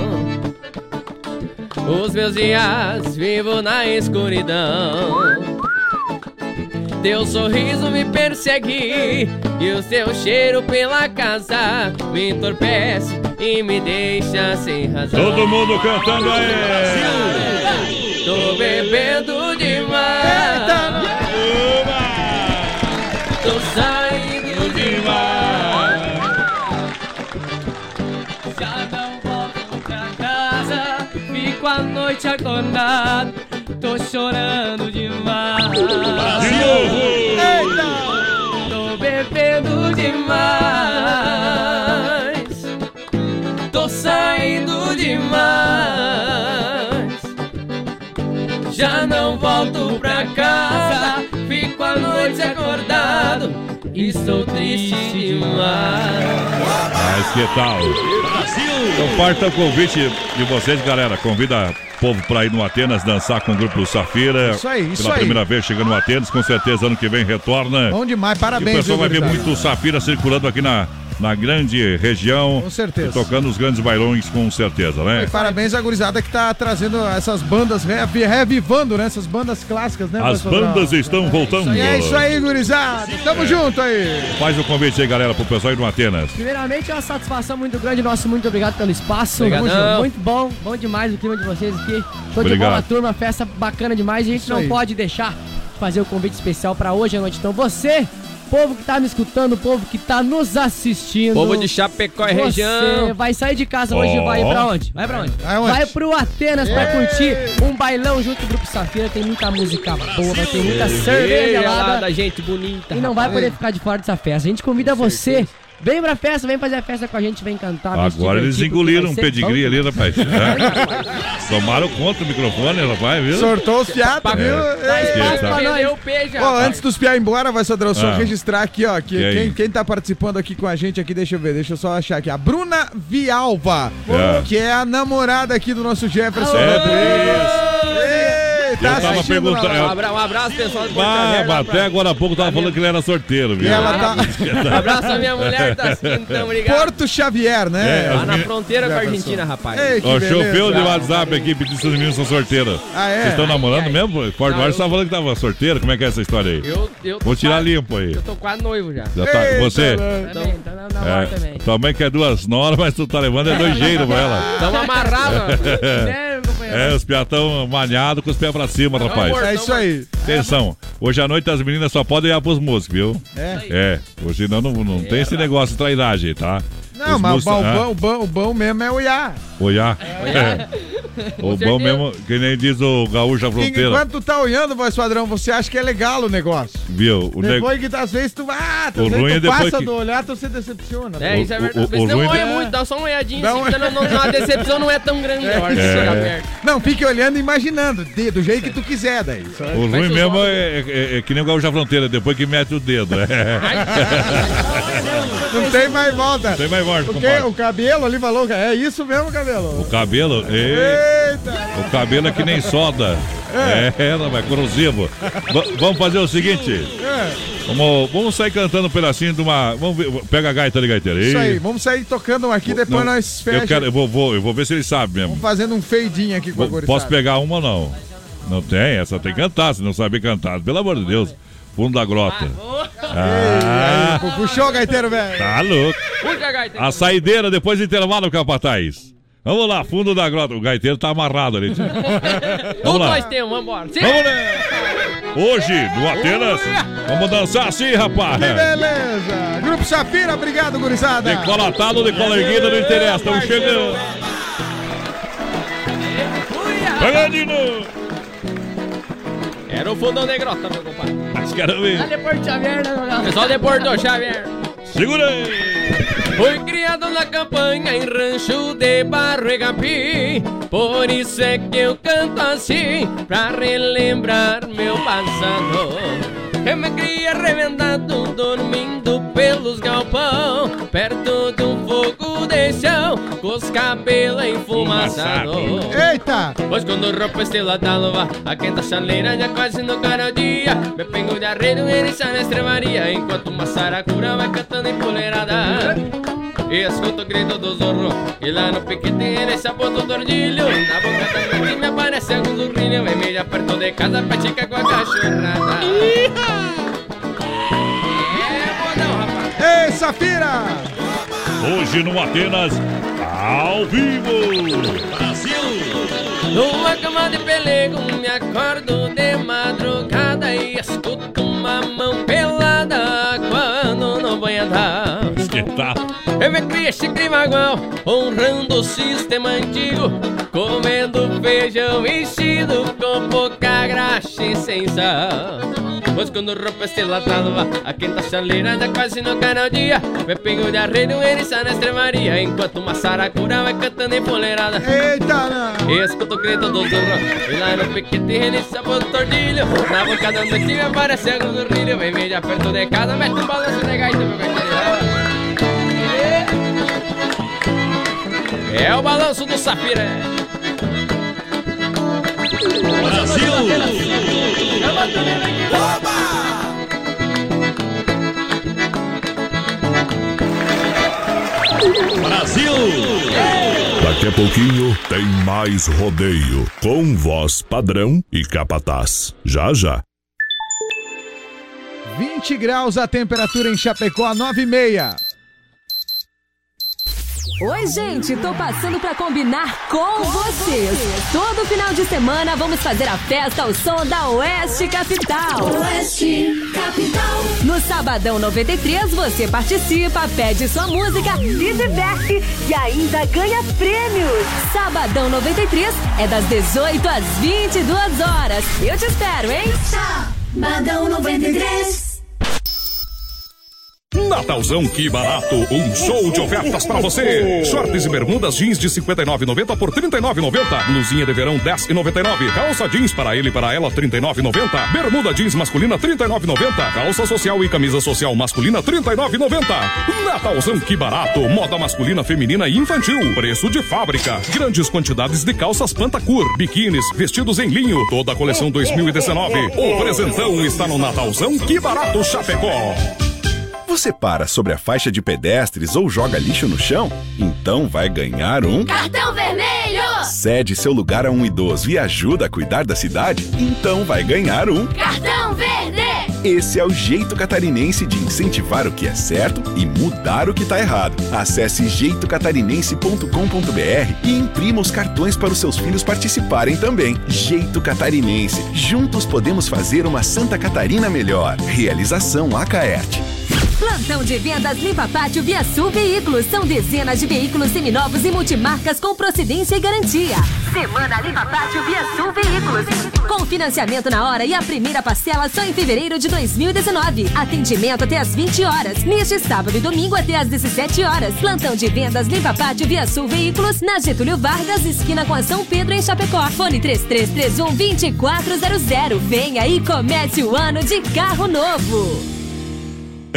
Os meus dias vivo na escuridão. Teu sorriso me persegue e o seu cheiro pela casa me entorpece e me deixa sem razão. Todo mundo cantando aí. Tô bebendo demais. Tô saindo demais. Já não volto pra casa, fico a noite acordado, tô chorando demais. De novo! Tô bebendo demais, Tô saindo demais. Já não volto pra casa, fico a noite acordado. Estou triste demais. Mas que tal? Então parta o convite de vocês, galera. Convida o povo pra ir no Atenas dançar com o grupo Safira. Isso aí, isso Pela aí. primeira vez chegando no Atenas, com certeza ano que vem retorna. Bom demais, E parabéns. o pessoal viu, vai ver muito Safira circulando aqui na, na grande região. Com certeza. E tocando os grandes bailões, com certeza, né? E parabéns à gurizada que tá trazendo essas bandas, revi- revivando, né? Essas bandas clássicas, né? As bandas estão voltando. E é isso aí, gurizada. Tamo junto aí. Faz o convite aí, galera, pro pessoal ir no Atenas. Primeiramente, é uma satisfação muito grande. Nosso muito obrigado pelo espaço. Obrigadão. Muito bom, bom demais o clima de vocês aqui. De Obrigado. bola, turma, festa bacana demais. A gente Isso não aí. pode deixar de fazer o convite especial pra hoje à noite. Então, você, povo que tá me escutando, povo que tá nos assistindo. Povo de Chapecó e Você região. vai sair de casa hoje e vai pra onde? Vai pra onde? Aonde? Vai pro Atenas pra curtir um bailão junto com o Grupo Safira. Tem muita música boa, vai ter muita cerveja gelada. da gente bonita. E não vai poder ficar de fora dessa festa. A gente convida você. Vem pra festa, vem fazer a festa com a gente, vem cantar. Agora eles engoliram um pedigree bom. ali, rapaz. (laughs) É. Tomaram conta do microfone, rapaz, viu? Sortou os fiados, É. viu? Dá Ei. espaço pra nós. Perdeu o peixe, Ó, rapaz. antes dos piar ir embora, vai, Sodrão, só Ah. registrar aqui, ó. Que aí? quem, quem tá participando aqui com a gente aqui, deixa eu ver, deixa eu só achar aqui. A Bruna Vialva, É. que é a namorada aqui do nosso Jefferson É, Rodrigues. Ei, tá Eu tava perguntando-. Um abra- um abraço, pessoal do Porto Ah, até pra- agora há pouco tava falando que ele era sorteiro, viu? E ela tá- (laughs) Um abraço à minha mulher que tá assistindo, então, (laughs) obrigado. Porto Xavier, né? É, Lá na fronteira com a. Argentina, rapaz. Ei, Ó, choveu de WhatsApp aqui, pedindo se os meninos são sorteiros. Ah, é? Vocês estão namorando ai. mesmo? Não, Mar eu- você tava falando que tava sorteiro? Como é que é essa história aí? Eu, eu tô Vou tirar quase- limpo aí. Eu tô quase noivo já. Já tá, Eita, você? mano. Também, tá na, na hora também. É, também quer duas noras, mas tu tá levando é doijeiro pra ela. Tamo (laughs) amarrado. Sério, companheiro? É, os piatão malhados com os pés pra cima, rapaz. É isso aí. Atenção, hoje à noite as meninas só podem ir pros músicos, viu? É. É, hoje não, não, não tem esse negócio de trairagem, tá? Não, Os mas o bom, o ah, bom, o bom, o bom mesmo é o Iá. Olhar. É. O bom mesmo, que nem diz o gaúcho da fronteira. Enquanto tu tá olhando, voz padrão, você acha que é legal o negócio. Viu? O. Depois que às vezes tu, ah, tu, O às vezes ruim tu é depois passa que- do olhar, tu se decepciona. É, isso é O- verdade. o- o não olha de- muito, dá só uma olhadinha. Dá assim, uma- não, não, a decepção não é tão grande. É. perto. Não, fique olhando e imaginando, de- do jeito que tu quiser daí. Só- O ruim mesmo é, é- é que nem o gaúcho da fronteira, depois que mete o dedo. É. Não tem mais volta. Tem mais morte, Porque compadre. o cabelo ali falou, que é isso mesmo, cabelo. O cabelo, é, Eita! o cabelo é que nem soda. É, não, é corrosivo. Va- vamos fazer o seguinte. É, Vamos, vamos sair cantando um pedacinho de uma. Vamos ver, pega a gaita ali, gaiteiro. isso aí, vamos sair tocando um aqui, depois Não, nós eu, fechamos. quero, eu, vou, vou- eu vou ver se ele sabe mesmo. Vamos fazendo um feidinho aqui com a gurizada. Posso pegar uma ou não? Não tem, essa tem que cantar, se não sabe cantar. Pelo amor de Deus. Fundo da grota. Ah, pu- puxou, gaiteiro, velho. tá louco. Puxa, gaita. A saideira depois do intervalo, capataz. Vamos lá, fundo da grota. O gaiteiro tá amarrado ali. tio. (laughs) Tudo Vamos lá. nós temos, vambora. Sim. Vamos lá. Hoje, no Atenas, vamos dançar assim, rapaz. Que beleza. Grupo Safira, obrigado, gurizada. Decola atado, decola erguida, não interessa. Estamos chegando. Pega, Nino. Era o fundão de grota, meu compadre. Mas quero ver. Olha Porto Xavier, né, meu Pessoal de Porto Xavier. Segura aí. Fui criado na campanha em rancho de barro e capim Por isso é que eu canto assim Pra relembrar meu passado Eu me criei arrebentado, dormindo pelos galpão, perto de um fogo de chão, com os cabelos enfumaçados. Eita! Pois quando roupa estrela da luva, a quenta chaleira já quase no cara dia. Me pego de arreio e deixa na extremaria, enquanto uma saracura vai cantando empoleirada. E escuto o grito do zorro E lá no piquete ele sabotou o tordilho Na boca da me aparece algum zurrilho Vem meio perto de casa pra chica com a cachorrada Ei, Safira! Hoje no Atenas, ao vivo! Brasil! Numa cama de pelego me acordo de madrugada E escuto uma mão pelada quando não vai andar Esquetado eu me criei chicre magual, honrando o sistema antigo Comendo feijão enchido com pouca graxa e sem sal. Pois quando roupa estilada a quinta chaleira já quase no canal dia. Me pego de arreio eriça na extremaria Enquanto uma saracura vai cantando empoleirada Eita! E escuto o grito do zorro E lá no piquete eriça por tordilho Na boca da noite me aparece algum zurrilho Vem meio perto de casa, mete um balanço de gaita meu gaiteiro É o balanço do Safira. Brasil! Brasil! Daqui a pouquinho tem mais rodeio com voz padrão e capataz. Já já. 20 graus a temperatura em Chapecó, 9 e meia. Oi, gente, tô passando para combinar com vocês. Todo final de semana vamos fazer a festa ao som da Oeste Capital. Oeste Capital. No Sabadão 93 você participa, pede sua música, se diverte e ainda ganha prêmios. Sabadão 93 é das 18 às 22 horas. Eu te espero, hein? Sabadão 93. Natalzão, que barato! Um show de ofertas para você! Shorts e bermudas jeans de 59,90 por 39,90. Blusinha de verão 10,99. Calça jeans para ele e para ela 39,90. Bermuda jeans masculina 39,90. Calça social e camisa social masculina 39,90. Natalzão, que barato! Moda masculina, feminina e infantil. Preço de fábrica. Grandes quantidades de calças Pantacur, biquínis, vestidos em linho. Toda a coleção 2019. O presentão está no Natalzão, que barato Chapecó. Você para sobre a faixa de pedestres ou joga lixo no chão? Então vai ganhar um. Cartão Vermelho! Cede seu lugar a um idoso e ajuda a cuidar da cidade? Então vai ganhar um. Cartão Verde! Esse é o jeito catarinense de incentivar o que é certo e mudar o que está errado. Acesse jeitocatarinense.com.br e imprima os cartões para os seus filhos participarem também. Jeito Catarinense. Juntos podemos fazer uma Santa Catarina melhor. Realização Acaerte. Plantão de vendas Limpa Pátio Via Sul Veículos. São dezenas de veículos seminovos e multimarcas com procedência e garantia. Semana Limpa Pátio Via Sul Veículos. Com financiamento na hora e a primeira parcela só em fevereiro de 2019. Atendimento até às 20 horas. Neste sábado e domingo até às 17 horas. Plantão de vendas Limpa Pátio Via Sul Veículos. Na Getúlio Vargas, esquina com a São Pedro em Chapecó. Fone 3331 2400. Venha e comece o ano de carro novo.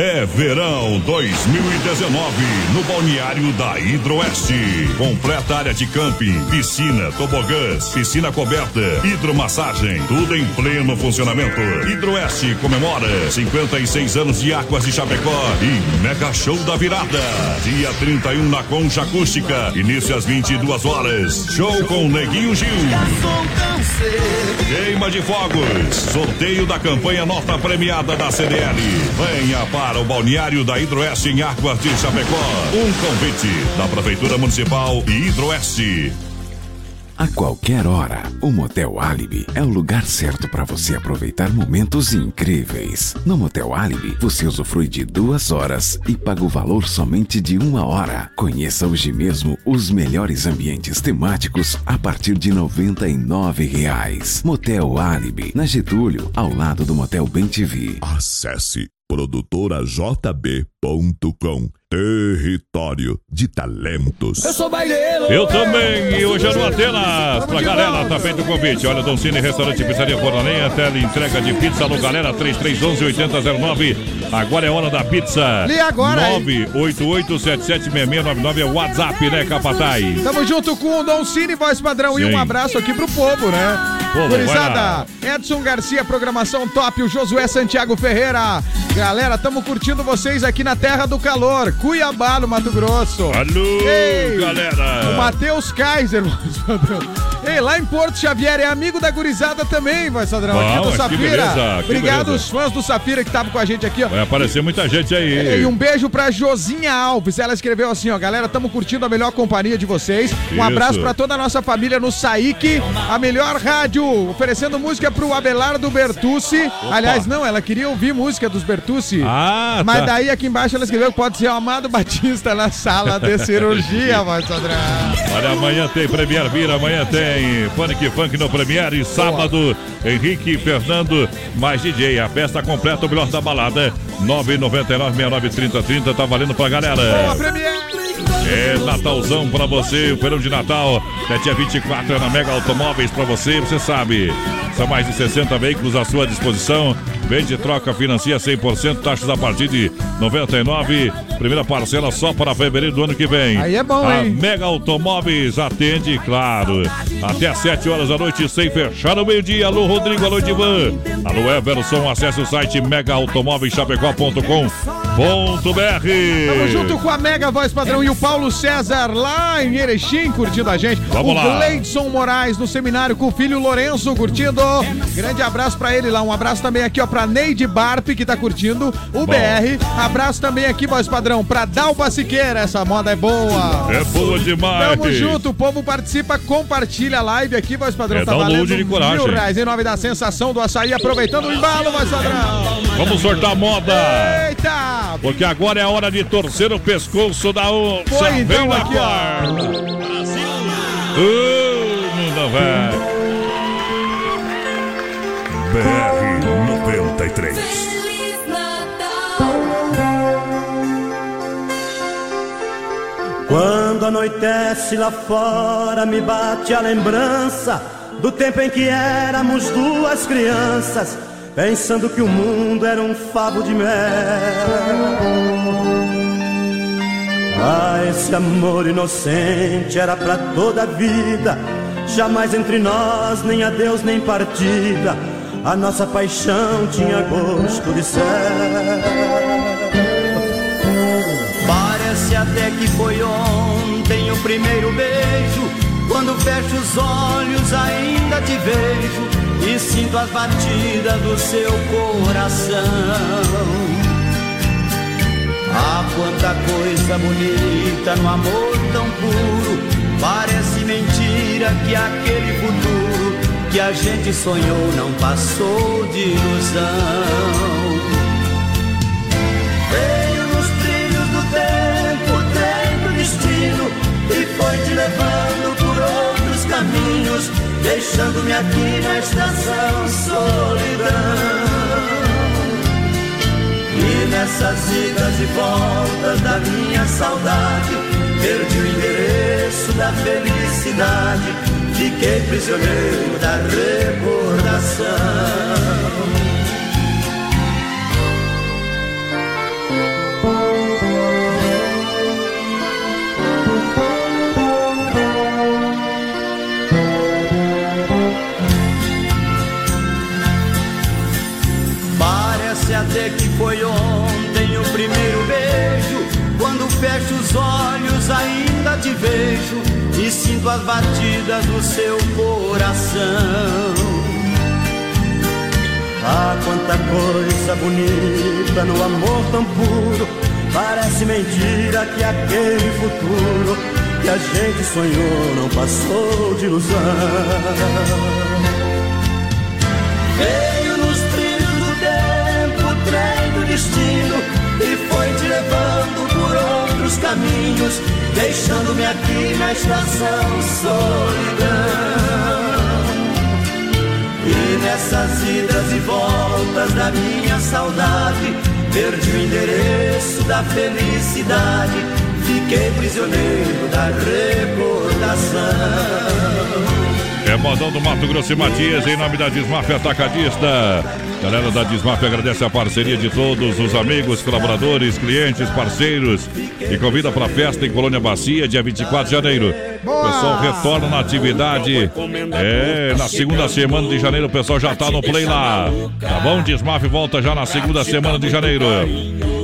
É verão 2019 no balneário da Hidroeste. Completa área de camping, piscina, tobogãs, piscina coberta, hidromassagem, tudo em pleno funcionamento. Hidroeste comemora 56 anos de Águas de Chapecó e mega show da virada. Dia 31 na Concha Acústica, início às 22 horas. Show com Neguinho Gil. Queima de fogos, sorteio da campanha nota premiada da CDL. Venha para o balneário da Hidroeste em Águas de Chapecó. Um convite da Prefeitura Municipal e Hidroeste. A qualquer hora, o Motel Alibi é o lugar certo para você aproveitar momentos incríveis. No Motel Alibi, você usufrui de duas horas e paga o valor somente de uma hora. Conheça hoje mesmo os melhores ambientes temáticos a partir de 99 reais. Motel Alibi, na Getúlio, ao lado do Motel Bem TV. Acesse produtorajb.com Território de talentos. Eu sou baileiro. Eu também. E hoje é no Atenas. Pra galera, tá feito o convite. Olha, Dom Cine, restaurante Pizzaria Fornalenha, tela entrega de pizza. Alô, galera, 3311-8009. Agora é hora da pizza. Liga agora, hein? 988-776699 é o WhatsApp, né, Capatai? Tamo junto com o Dom Cine, voz padrão. E Sim. um abraço aqui pro povo, né? Vai Gurizada, Edson Garcia, programação top. O Josué Santiago Ferreira. Galera, tamo curtindo vocês aqui na Terra do Calor. Cuiabá, no Mato Grosso. Alô, Ei, galera. O Matheus Kaiser. (laughs) Ei, lá em Porto Xavier, é amigo da gurizada também, voz padrão. Aqui do Safira. beleza, Obrigado beleza. os fãs do Safira que estavam com a gente aqui, ó. Vai aparecer muita gente aí. E um beijo pra Josinha Alves. Ela escreveu assim, ó, galera, tamo curtindo a melhor companhia de vocês. Um Isso. abraço pra toda a nossa família no Saik, a melhor rádio, oferecendo música pro Abelardo Bertucci. Aliás, não, ela queria ouvir música dos Bertucci. Ah, Mas tá. daí aqui embaixo ela escreveu que pode ser o Amado Batista na sala de (laughs) cirurgia, Sandra. Olha, amanhã tem Premier Vira, amanhã tem Panic Funk no Premier e sábado Henrique e Fernando mais DJ. A festa completa, o melhor da balada. 999-693030, tá valendo pra galera. É Natalzão pra você, o verão de Natal, até dia 24 é na Mega Automóveis pra você, você sabe. São mais de 60 veículos à sua disposição. Vende, troca, financia 100%, taxas a partir de 99. Primeira parcela só para fevereiro do ano que vem. Aí é bom, a hein? Mega Automóveis atende, claro, até às 7 horas da noite, sem fechar no meio-dia. Alô, Rodrigo, alô, Divan. Alô, Everson, acesse o site megaautomóveischapecó.com.br. Tamo junto com a Mega Voz Padrão e o Paulo César lá em Erechim curtindo a gente. Vamos o lá. Gleidson Moraes no seminário com o filho Lourenço curtindo. Grande abraço pra ele lá. Um abraço também aqui, ó, pra Neide Barp que tá curtindo o BR. Abraço também aqui, Voz Padrão, pra Dalva Siqueira. Essa moda é boa. É boa demais. Tamo junto, o povo participa, compartilha a live aqui, Voz Padrão. É, tá valendo de coragem. mil reais em nome da sensação do açaí. Aproveitando o embalo, Voz Padrão. Vamos sortar moda. Eita! Porque agora é a hora de torcer o pescoço da onça. Foi, então, Vem na aqui, ó. guarda. Ô, mundo velho. BR Quando anoitece lá fora, me bate a lembrança do tempo em que éramos duas crianças, pensando que o mundo era um favo de mel. Ah, esse amor inocente era pra toda a vida, jamais entre nós, nem adeus, nem partida. A nossa paixão tinha gosto de céu. Parece até que foi ontem o primeiro beijo. Quando fecho os olhos, ainda te vejo e sinto as batidas do seu coração. Ah, quanta coisa bonita no amor tão puro. Parece mentira que aquele futuro que a gente sonhou não passou de ilusão. Foi te levando por outros caminhos, deixando-me aqui na estação solidão. E nessas idas e voltas da minha saudade, perdi o endereço da felicidade, fiquei prisioneiro da recordação. Foi ontem o primeiro beijo. Quando fecho os olhos, ainda te vejo e sinto as batidas do seu coração. Ah, quanta coisa bonita no amor tão puro. Parece mentira que aquele futuro que a gente sonhou não passou de ilusão. Veio destino e foi te levando por outros caminhos, deixando-me aqui na estação solidão. E nessas idas e voltas da minha saudade, Perdi o endereço da felicidade, fiquei prisioneiro da recordação. É modão do Mato Grosso e Matias, em nome da Desmaf Atacadista. Galera da Desmaf agradece a parceria de todos os amigos, colaboradores, clientes, parceiros e convida para a festa em Colônia Bacia, dia 24 de janeiro. O pessoal retorna na atividade. É, na segunda semana de janeiro o pessoal já tá no play lá. Tá bom? Desmaf volta já na segunda semana de janeiro.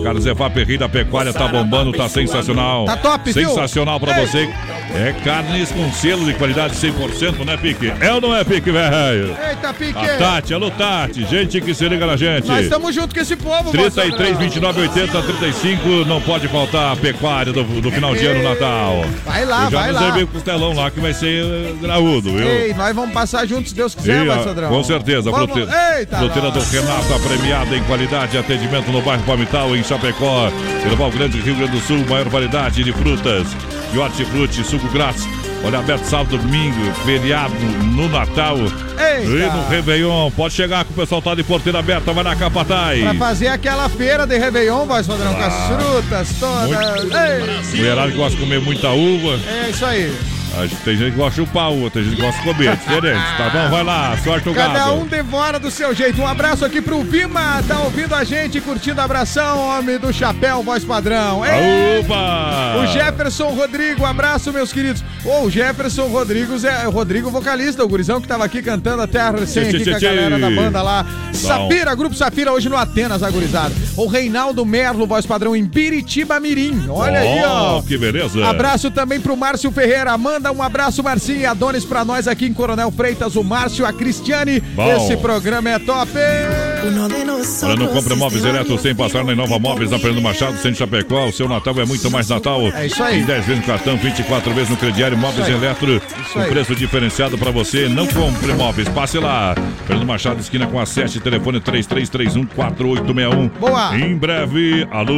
Carlos Evap da Pecuária tá bombando, tá sensacional. Tá top, viu? Sensacional pra Ei. você. É carnes com selo de qualidade 100%, né, Pique? É ou não é, Pique, velho? Eita, Pique! A Tati, alô, Tati. Gente que se liga na gente. Nós estamos junto com esse povo, voz 33, padrão. 29, 80, 35. Não pode faltar a pecuária do, do final de ano Natal. Vai lá, já vai lá. reservei o costelão lá que vai ser eh, graúdo, viu? Ei, nós vamos passar juntos, se Deus quiser, E, com certeza, Vamos- fruteira, Eita, fruteira do. Renato, premiada em qualidade e atendimento no bairro Palmital, em Chapecó, Erval Grande, Rio Grande do Sul, maior variedade de frutas e hortifruti, suco grátis. Olha, aberto sábado, domingo, feriado no Natal Eita. e no Réveillon. Pode chegar que o pessoal tá de porteira aberta, vai na Capataz. Pra fazer aquela feira de Réveillon, voz padrão, com as Ah. frutas todas. Ei, Mulherada que gosta de comer muita uva. é isso aí. A gente- Tem gente que gosta de chupar uva, tem gente que gosta de comer, é diferente, tá bom? Vai lá, sorte o Cada gado. um devora do seu jeito. Um abraço aqui pro Vima, tá ouvindo a gente, curtindo abração, homem do chapéu, voz padrão. Ei, Opa! O Jefferson Rodrigo, abraço, meus queridos. Ô, o Jefferson Rodrigues é o Rodrigo vocalista, o gurizão que tava aqui cantando até a recém Tchê, aqui tchê, com a galera da banda lá. Bom. Safira, Grupo Safira, hoje no Atenas, agorizado. O Reinaldo Merlo, voz padrão, em Biritiba Mirim. Olha aí, ó. Oh, que beleza. Abraço também pro Márcio Ferreira. Manda um abraço, Marcinho e Adonis, pra nós aqui em Coronel Freitas, o Márcio, a Cristiane. Bom. Esse programa é top. Olha, não compre móveis eletros sem passar na Inova Móveis, na Fernando Machado, Centro Chapecó. O seu Natal é muito mais Natal. É isso aí. Em 10 vezes no cartão, 24 vezes no crediário, móveis eletro. Aí. preço diferenciado para você. Não compre móveis, passe lá. Fernando Machado, esquina com a 7, telefone 3331-4861. Boa. Em breve, alô,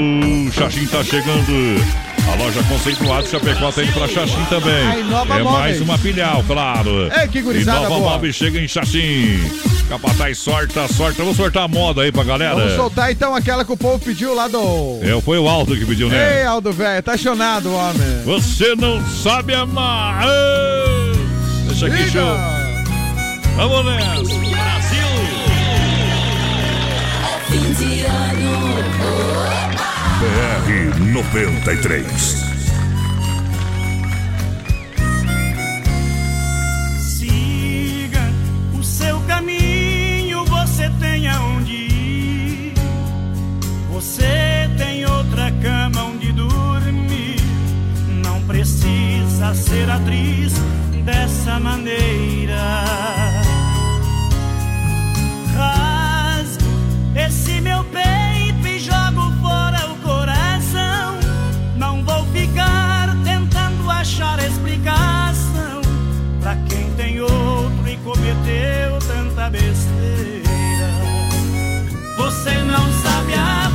Xaxim tá chegando. A loja conceituada Chapecó indo pra Xaxim também. A Inova é Móveis. mais uma filial, claro. Ei, que gurizada Inova boa. Móveis chega em Xaxim. Capataz, sorta, sorta. Vamos sortar a moda aí pra galera. Vamos soltar então aquela que o povo pediu lá do. É, foi o Aldo que pediu, né? Ei, Aldo velho, tá chonado, homem. Você não sabe amar. Ei! Deixa aqui, Liga. show. Vamos nessa. Brasil. Fim de ano. BR 93. Siga o seu caminho, você tem aonde ir. Você tem outra cama onde dormir. Não precisa ser atriz dessa maneira. Não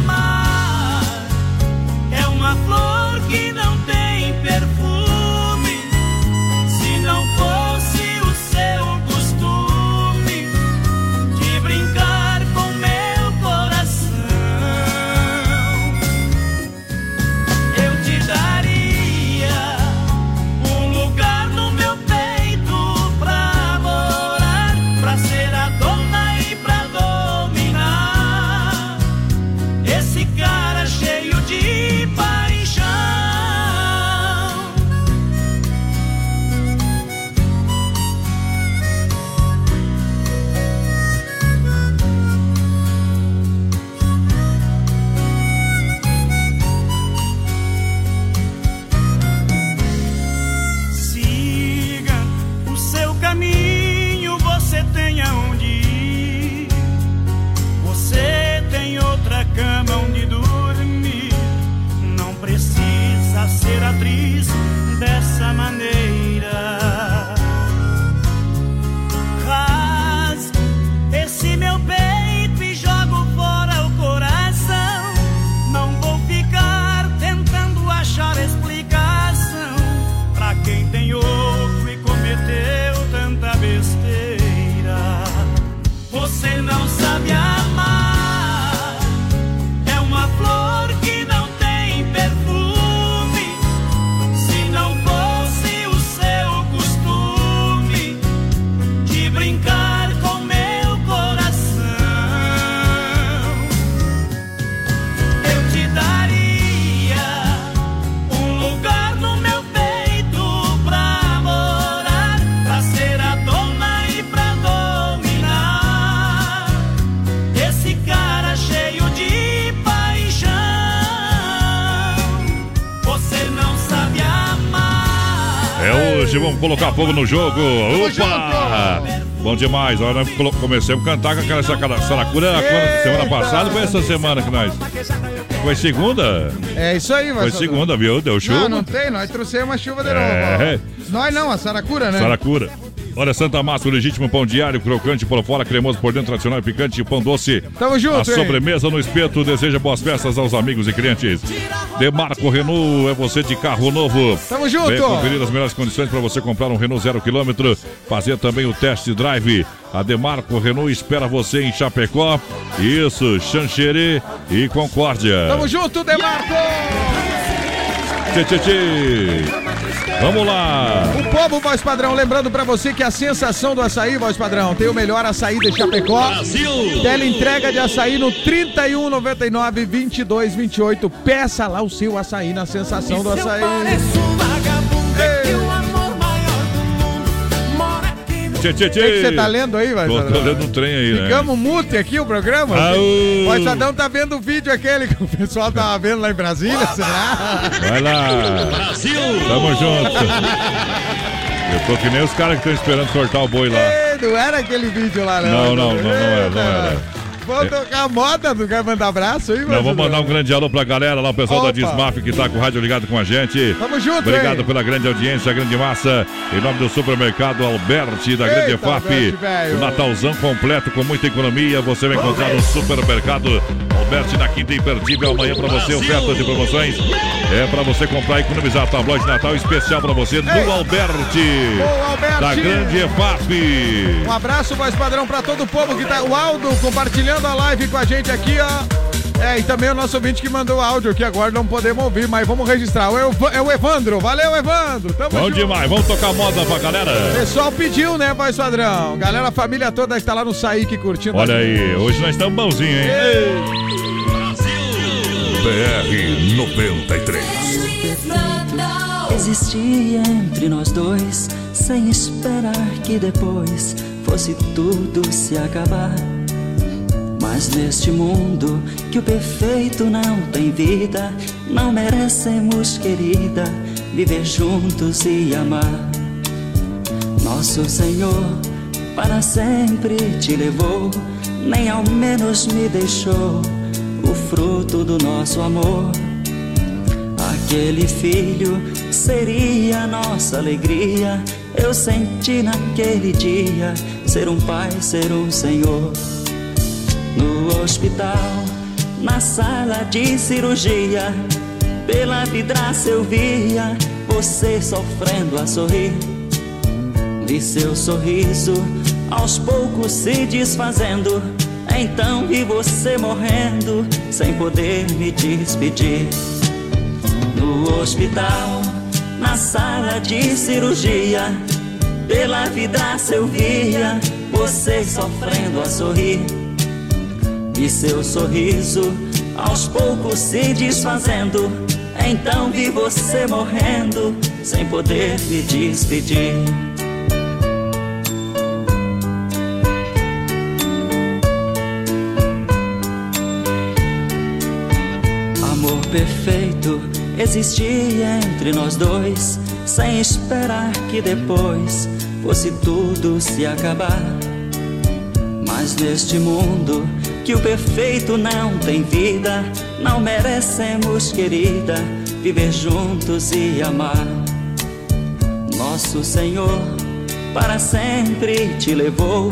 hoje, vamos colocar fogo no jogo. Opa! Bom demais. Agora nós começamos a cantar com aquela sacada- saracura quando- semana passada, foi essa semana que nós. Foi segunda? É isso aí, Foi Vasco. segunda, viu? Deu chuva. Não, não tem, nós trouxemos uma chuva de novo. É. Nós não, a Saracura, né? Saracura. Olha, Santa Massa, o legítimo pão diário, crocante por fora, cremoso por dentro, tradicional e picante, pão doce. Tamo junto, A hein? sobremesa no espeto deseja boas festas aos amigos e clientes. Demarco Renault, é você de carro novo. Tamo junto. Vem conferir as melhores condições para você comprar um Renault zero quilômetro, fazer também o test drive. A Demarco Renault espera você em Chapecó. Isso, Xanxerê e Concórdia. Tamo junto, Demarco! Tchê, tchê, tchê. Vamos lá. O povo voz padrão, lembrando pra você que a sensação do açaí, voz padrão, tem o melhor açaí de Chapecó. Brasil! Tela entrega de açaí no 3199 2228. Peça lá o seu açaí na sensação do açaí. Tchê, tchê, O que você tá lendo aí, voz Tô, tô lendo um trem aí, né? Ficamos mute aqui o programa? O padrão tá vendo o vídeo aquele que o pessoal tava vendo lá em Brasília, será? Vai lá. Brasil! Tamo junto. Eu tô que nem os caras que estão esperando cortar o boi lá. Ei, não era aquele vídeo lá, Não, não, não, não era, não era. Vamos tocar a moda do cara mandar abraço aí, voz vou mandar um grande alô pra galera lá, o pessoal da Opa. Dismaf que tá com o rádio ligado com a gente. Tamo junto, Obrigado hein? pela grande audiência, grande massa. Em nome do supermercado Alberti, da Grande Eita, FAP. Alberti. O Natalzão completo com muita economia. Você vai encontrar no supermercado Alberti na quinta imperdível. Amanhã pra você, ofertas e promoções. É pra você comprar e economizar. Tabloide de Natal especial pra você no Alberti. Boa, Alberti. Da Grande FAP. Um abraço, voz padrão, pra todo o povo que tá. O Aldo compartilhando a live com a gente aqui, ó. É, e também o nosso ouvinte que mandou áudio aqui agora, não podemos ouvir, mas vamos registrar. É o, é o Evandro. Valeu, Evandro. Tamo Bom junto. demais, vamos tocar moda pra galera. O pessoal pediu, né, voz padrão? Galera, a família toda que tá lá no Saíque curtindo. Olha aí, hoje nós estamos bonzinhos, hein? BR 93. Existia entre nós dois, sem esperar que depois fosse tudo se acabar. Mas neste mundo que o perfeito não tem vida, não merecemos, querida, viver juntos e amar. Nosso Senhor para sempre te levou, nem ao menos me deixou o fruto do nosso amor. Aquele filho seria nossa alegria. Eu senti naquele dia ser um pai, ser um senhor. No hospital, na sala de cirurgia, pela vidraça eu via você sofrendo a sorrir. Vi seu sorriso aos poucos se desfazendo. Então vi você morrendo sem poder me despedir. No hospital, na sala de cirurgia, pela vidraça eu via você sofrendo a sorrir. Vi seu sorriso aos poucos se desfazendo. Então vi você morrendo sem poder me despedir. Amor perfeito existia entre nós dois, sem esperar que depois fosse tudo se acabar. Mas neste mundo que o perfeito não tem vida, não merecemos, querida, viver juntos e amar. Nosso Senhor para sempre te levou,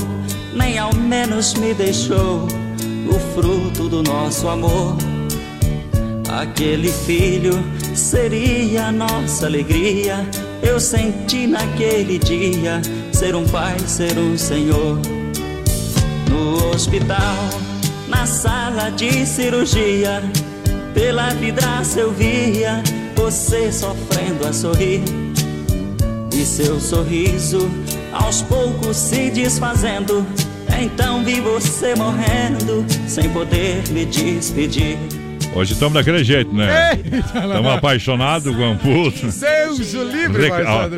nem ao menos me deixou o fruto do nosso amor. Aquele filho seria a nossa alegria. Eu senti naquele dia ser um pai, ser um senhor. No hospital, na sala de cirurgia, pela vidraça eu via você sofrendo a sorrir. E seu sorriso aos poucos se desfazendo. Então vi você morrendo sem poder me despedir. Hoje estamos daquele jeito, né? Estamos apaixonados com puto. Deus o livre, Reca-.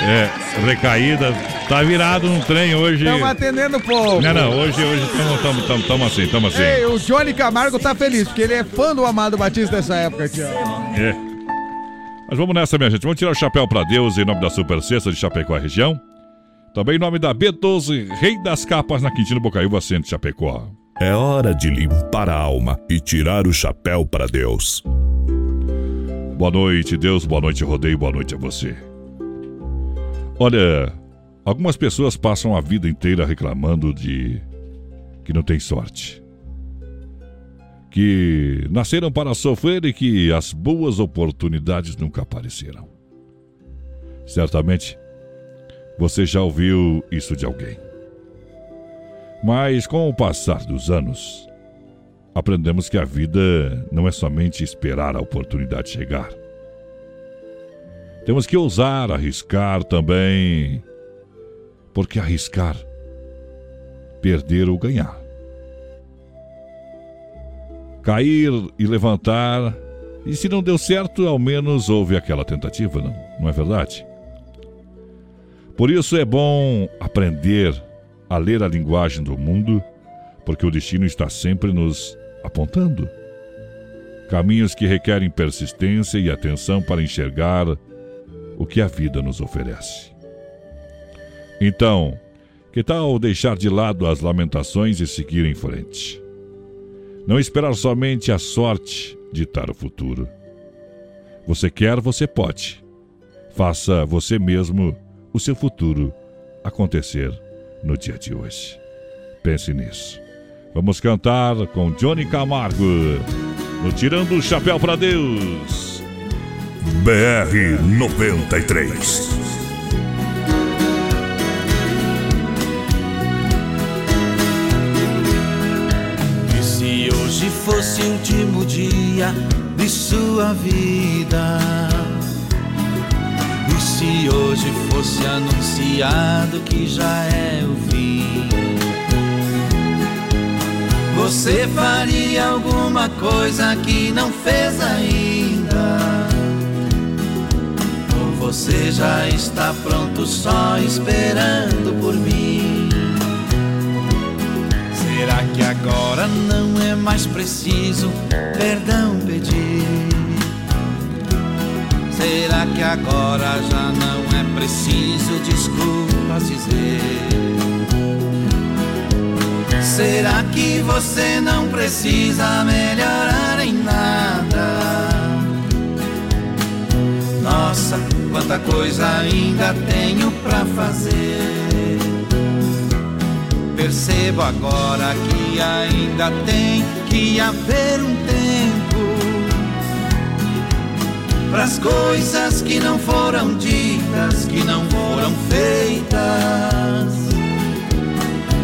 É, recaída. Tá virado no trem hoje. Estamos atendendo o povo. Não, não, hoje, hoje estamos assim, estamos assim. Ei, o Johnny Camargo tá feliz, porque ele é fã do Amado Batista dessa época aqui, ó. É. Mas vamos nessa, minha gente. Vamos tirar o chapéu para Deus em nome da Super Sexta de Chapecó a região. Também em nome da B12, Rei das Capas na Quintino Bocaiúva, Centro Chapecó. É hora de limpar a alma e tirar o chapéu para Deus. Boa noite, Deus. Boa noite, Rodeio. Boa noite a você. Olha, algumas pessoas passam a vida inteira reclamando de que não tem sorte. Que nasceram para sofrer e que as boas oportunidades nunca apareceram. Certamente você já ouviu isso de alguém. Mas com o passar dos anos, aprendemos que a vida não é somente esperar a oportunidade chegar. Temos que ousar, arriscar também, porque arriscar, perder ou ganhar. Cair e levantar, e se não deu certo, ao menos houve aquela tentativa, não, não é verdade? Por isso é bom aprender a ler a linguagem do mundo, porque o destino está sempre nos apontando. Caminhos que requerem persistência e atenção para enxergar o que a vida nos oferece. Então, que tal deixar de lado as lamentações e seguir em frente? Não esperar somente a sorte ditar o futuro. Você quer, você pode. Faça você mesmo o seu futuro acontecer no dia de hoje. Pense nisso. Vamos cantar com Johnny Camargo no Tirando o Chapéu para Deus. BR 93. Fosse o último dia de sua vida? E se hoje fosse anunciado que já é o fim? Você faria alguma coisa que não fez ainda? Ou você já está pronto só esperando por mim? Será que agora não é mais preciso perdão pedir? Será que agora já não é preciso desculpas dizer? Será que você não precisa melhorar em nada? Nossa, quanta coisa ainda tenho pra fazer. Percebo agora que ainda tem que haver um tempo para as coisas que não foram ditas, que não foram feitas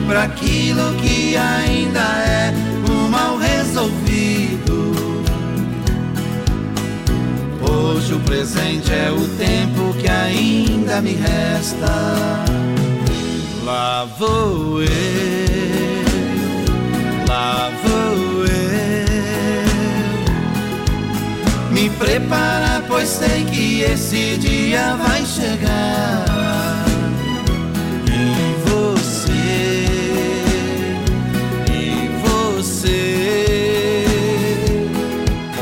para aquilo que ainda é o mal resolvido. Hoje o presente é o tempo que ainda me resta. Lá vou eu, lá vou eu. Me preparar, pois sei que esse dia vai chegar. E você você.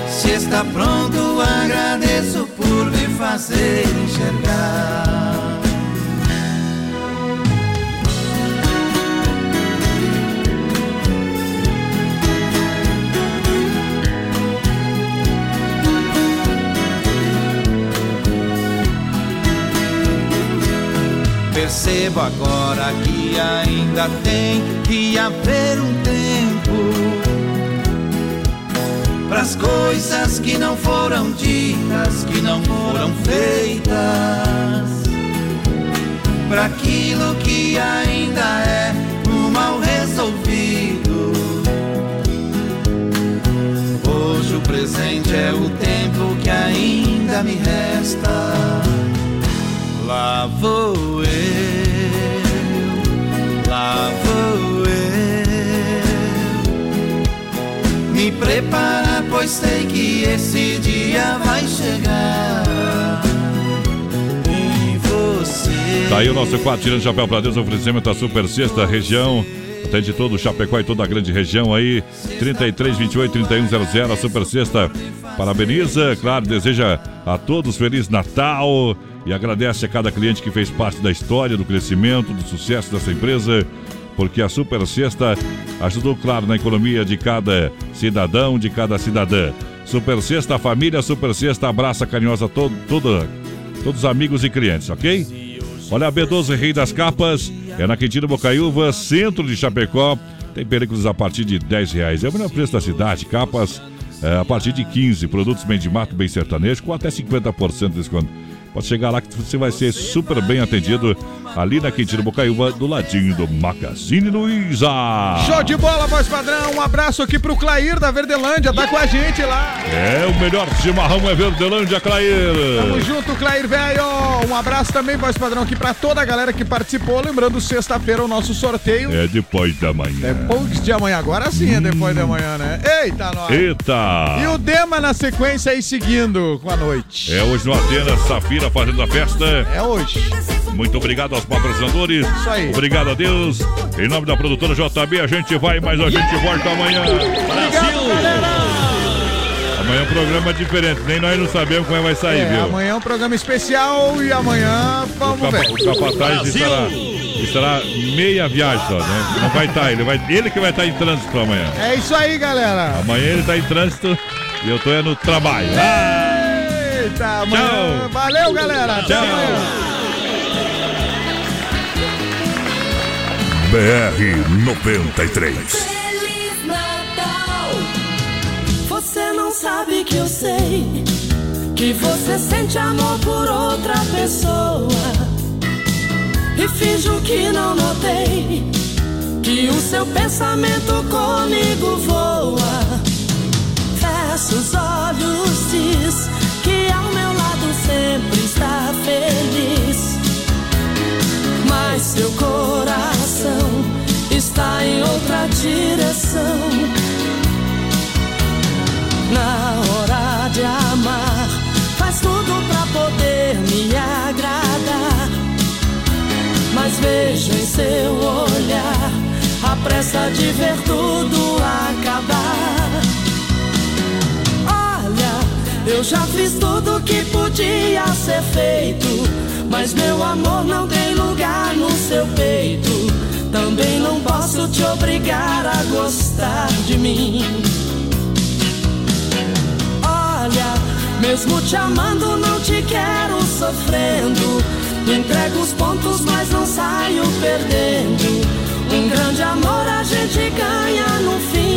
Se está pronto, agradeço por me fazer enxergar. Percebo agora que ainda tem que haver um tempo para as coisas que não foram ditas, que não foram feitas, para aquilo que ainda é o mal resolvido. Hoje o presente é o tempo que ainda me resta. Lá vou preparar, pois sei que esse dia vai chegar. E você. Tá aí o nosso quadro tirando chapéu pra Deus, oferecimento da Super Sexta, região Atende todo o Chapecó e toda a grande região aí. 33 28 3100. A Super Sexta parabeniza, claro, deseja a todos Feliz Natal e agradece a cada cliente que fez parte da história, do crescimento, do sucesso dessa empresa porque a Super Sexta ajudou, claro, na economia de cada cidadão, de cada cidadã. Super Sexta, família Super Sexta abraça carinhosa todo, todos os amigos e clientes, ok? Olha a B12 Rei das Capas, é na Quintino Bocaiúva, centro de Chapecó. Tem películas a partir de 10 reais. É o melhor preço da cidade, capas é, a partir de 15. Produtos bem de mato, bem sertanejo, com até 50% de desconto. Pode chegar lá que você vai ser super bem atendido ali na Quintino Bocaiúva, do ladinho do Magazine Luiza. Show de bola, voz padrão. Um abraço aqui pro Clair da Verdelândia, tá com a gente lá. É, o melhor chimarrão é Verdelândia, Clair. Tamo junto, Clair, velho. Um abraço também, voz padrão, aqui pra toda a galera que participou. Lembrando, sexta-feira o nosso sorteio. É depois da manhã. Depois de amanhã, agora sim é depois da manhã, né? Eita, nós. Eita. E o Dema na sequência aí seguindo com a noite. É hoje no Atenas, Safira fazendo a festa. É hoje. Muito obrigado aos patrocinadores. Isso aí. Obrigado a Deus. Em nome da produtora JB, a gente vai, mas a gente volta amanhã. Galera. Amanhã é um programa diferente, nem nós não sabemos como é que vai sair, É, viu? amanhã é um programa especial e amanhã vamos Capa- ver. o capataz estará, estará meia viagem só, né? Não vai estar, ele, vai, ele que vai estar em trânsito amanhã. É isso aí, galera. Amanhã ele está em trânsito e eu estou no trabalho. Eita, amanhã. Tchau. Valeu, galera. Até Tchau. amanhã. BR 93. Feliz Natal. Você não sabe que eu sei que você sente amor por outra pessoa e finjo que não notei que o seu pensamento comigo voa. Fecha os olhos, diz seu coração está em outra direção. Na hora de amar, faz tudo pra poder me agradar. Mas vejo em seu olhar a pressa de ver tudo acabar. Olha, eu já fiz tudo que podia ser feito, mas meu amor não tem lugar no seu peito. Também não posso te obrigar a gostar de mim. Olha, mesmo te amando, não te quero sofrendo. Entrego os pontos, mas não saio perdendo. Um grande amor a gente ganha no fim.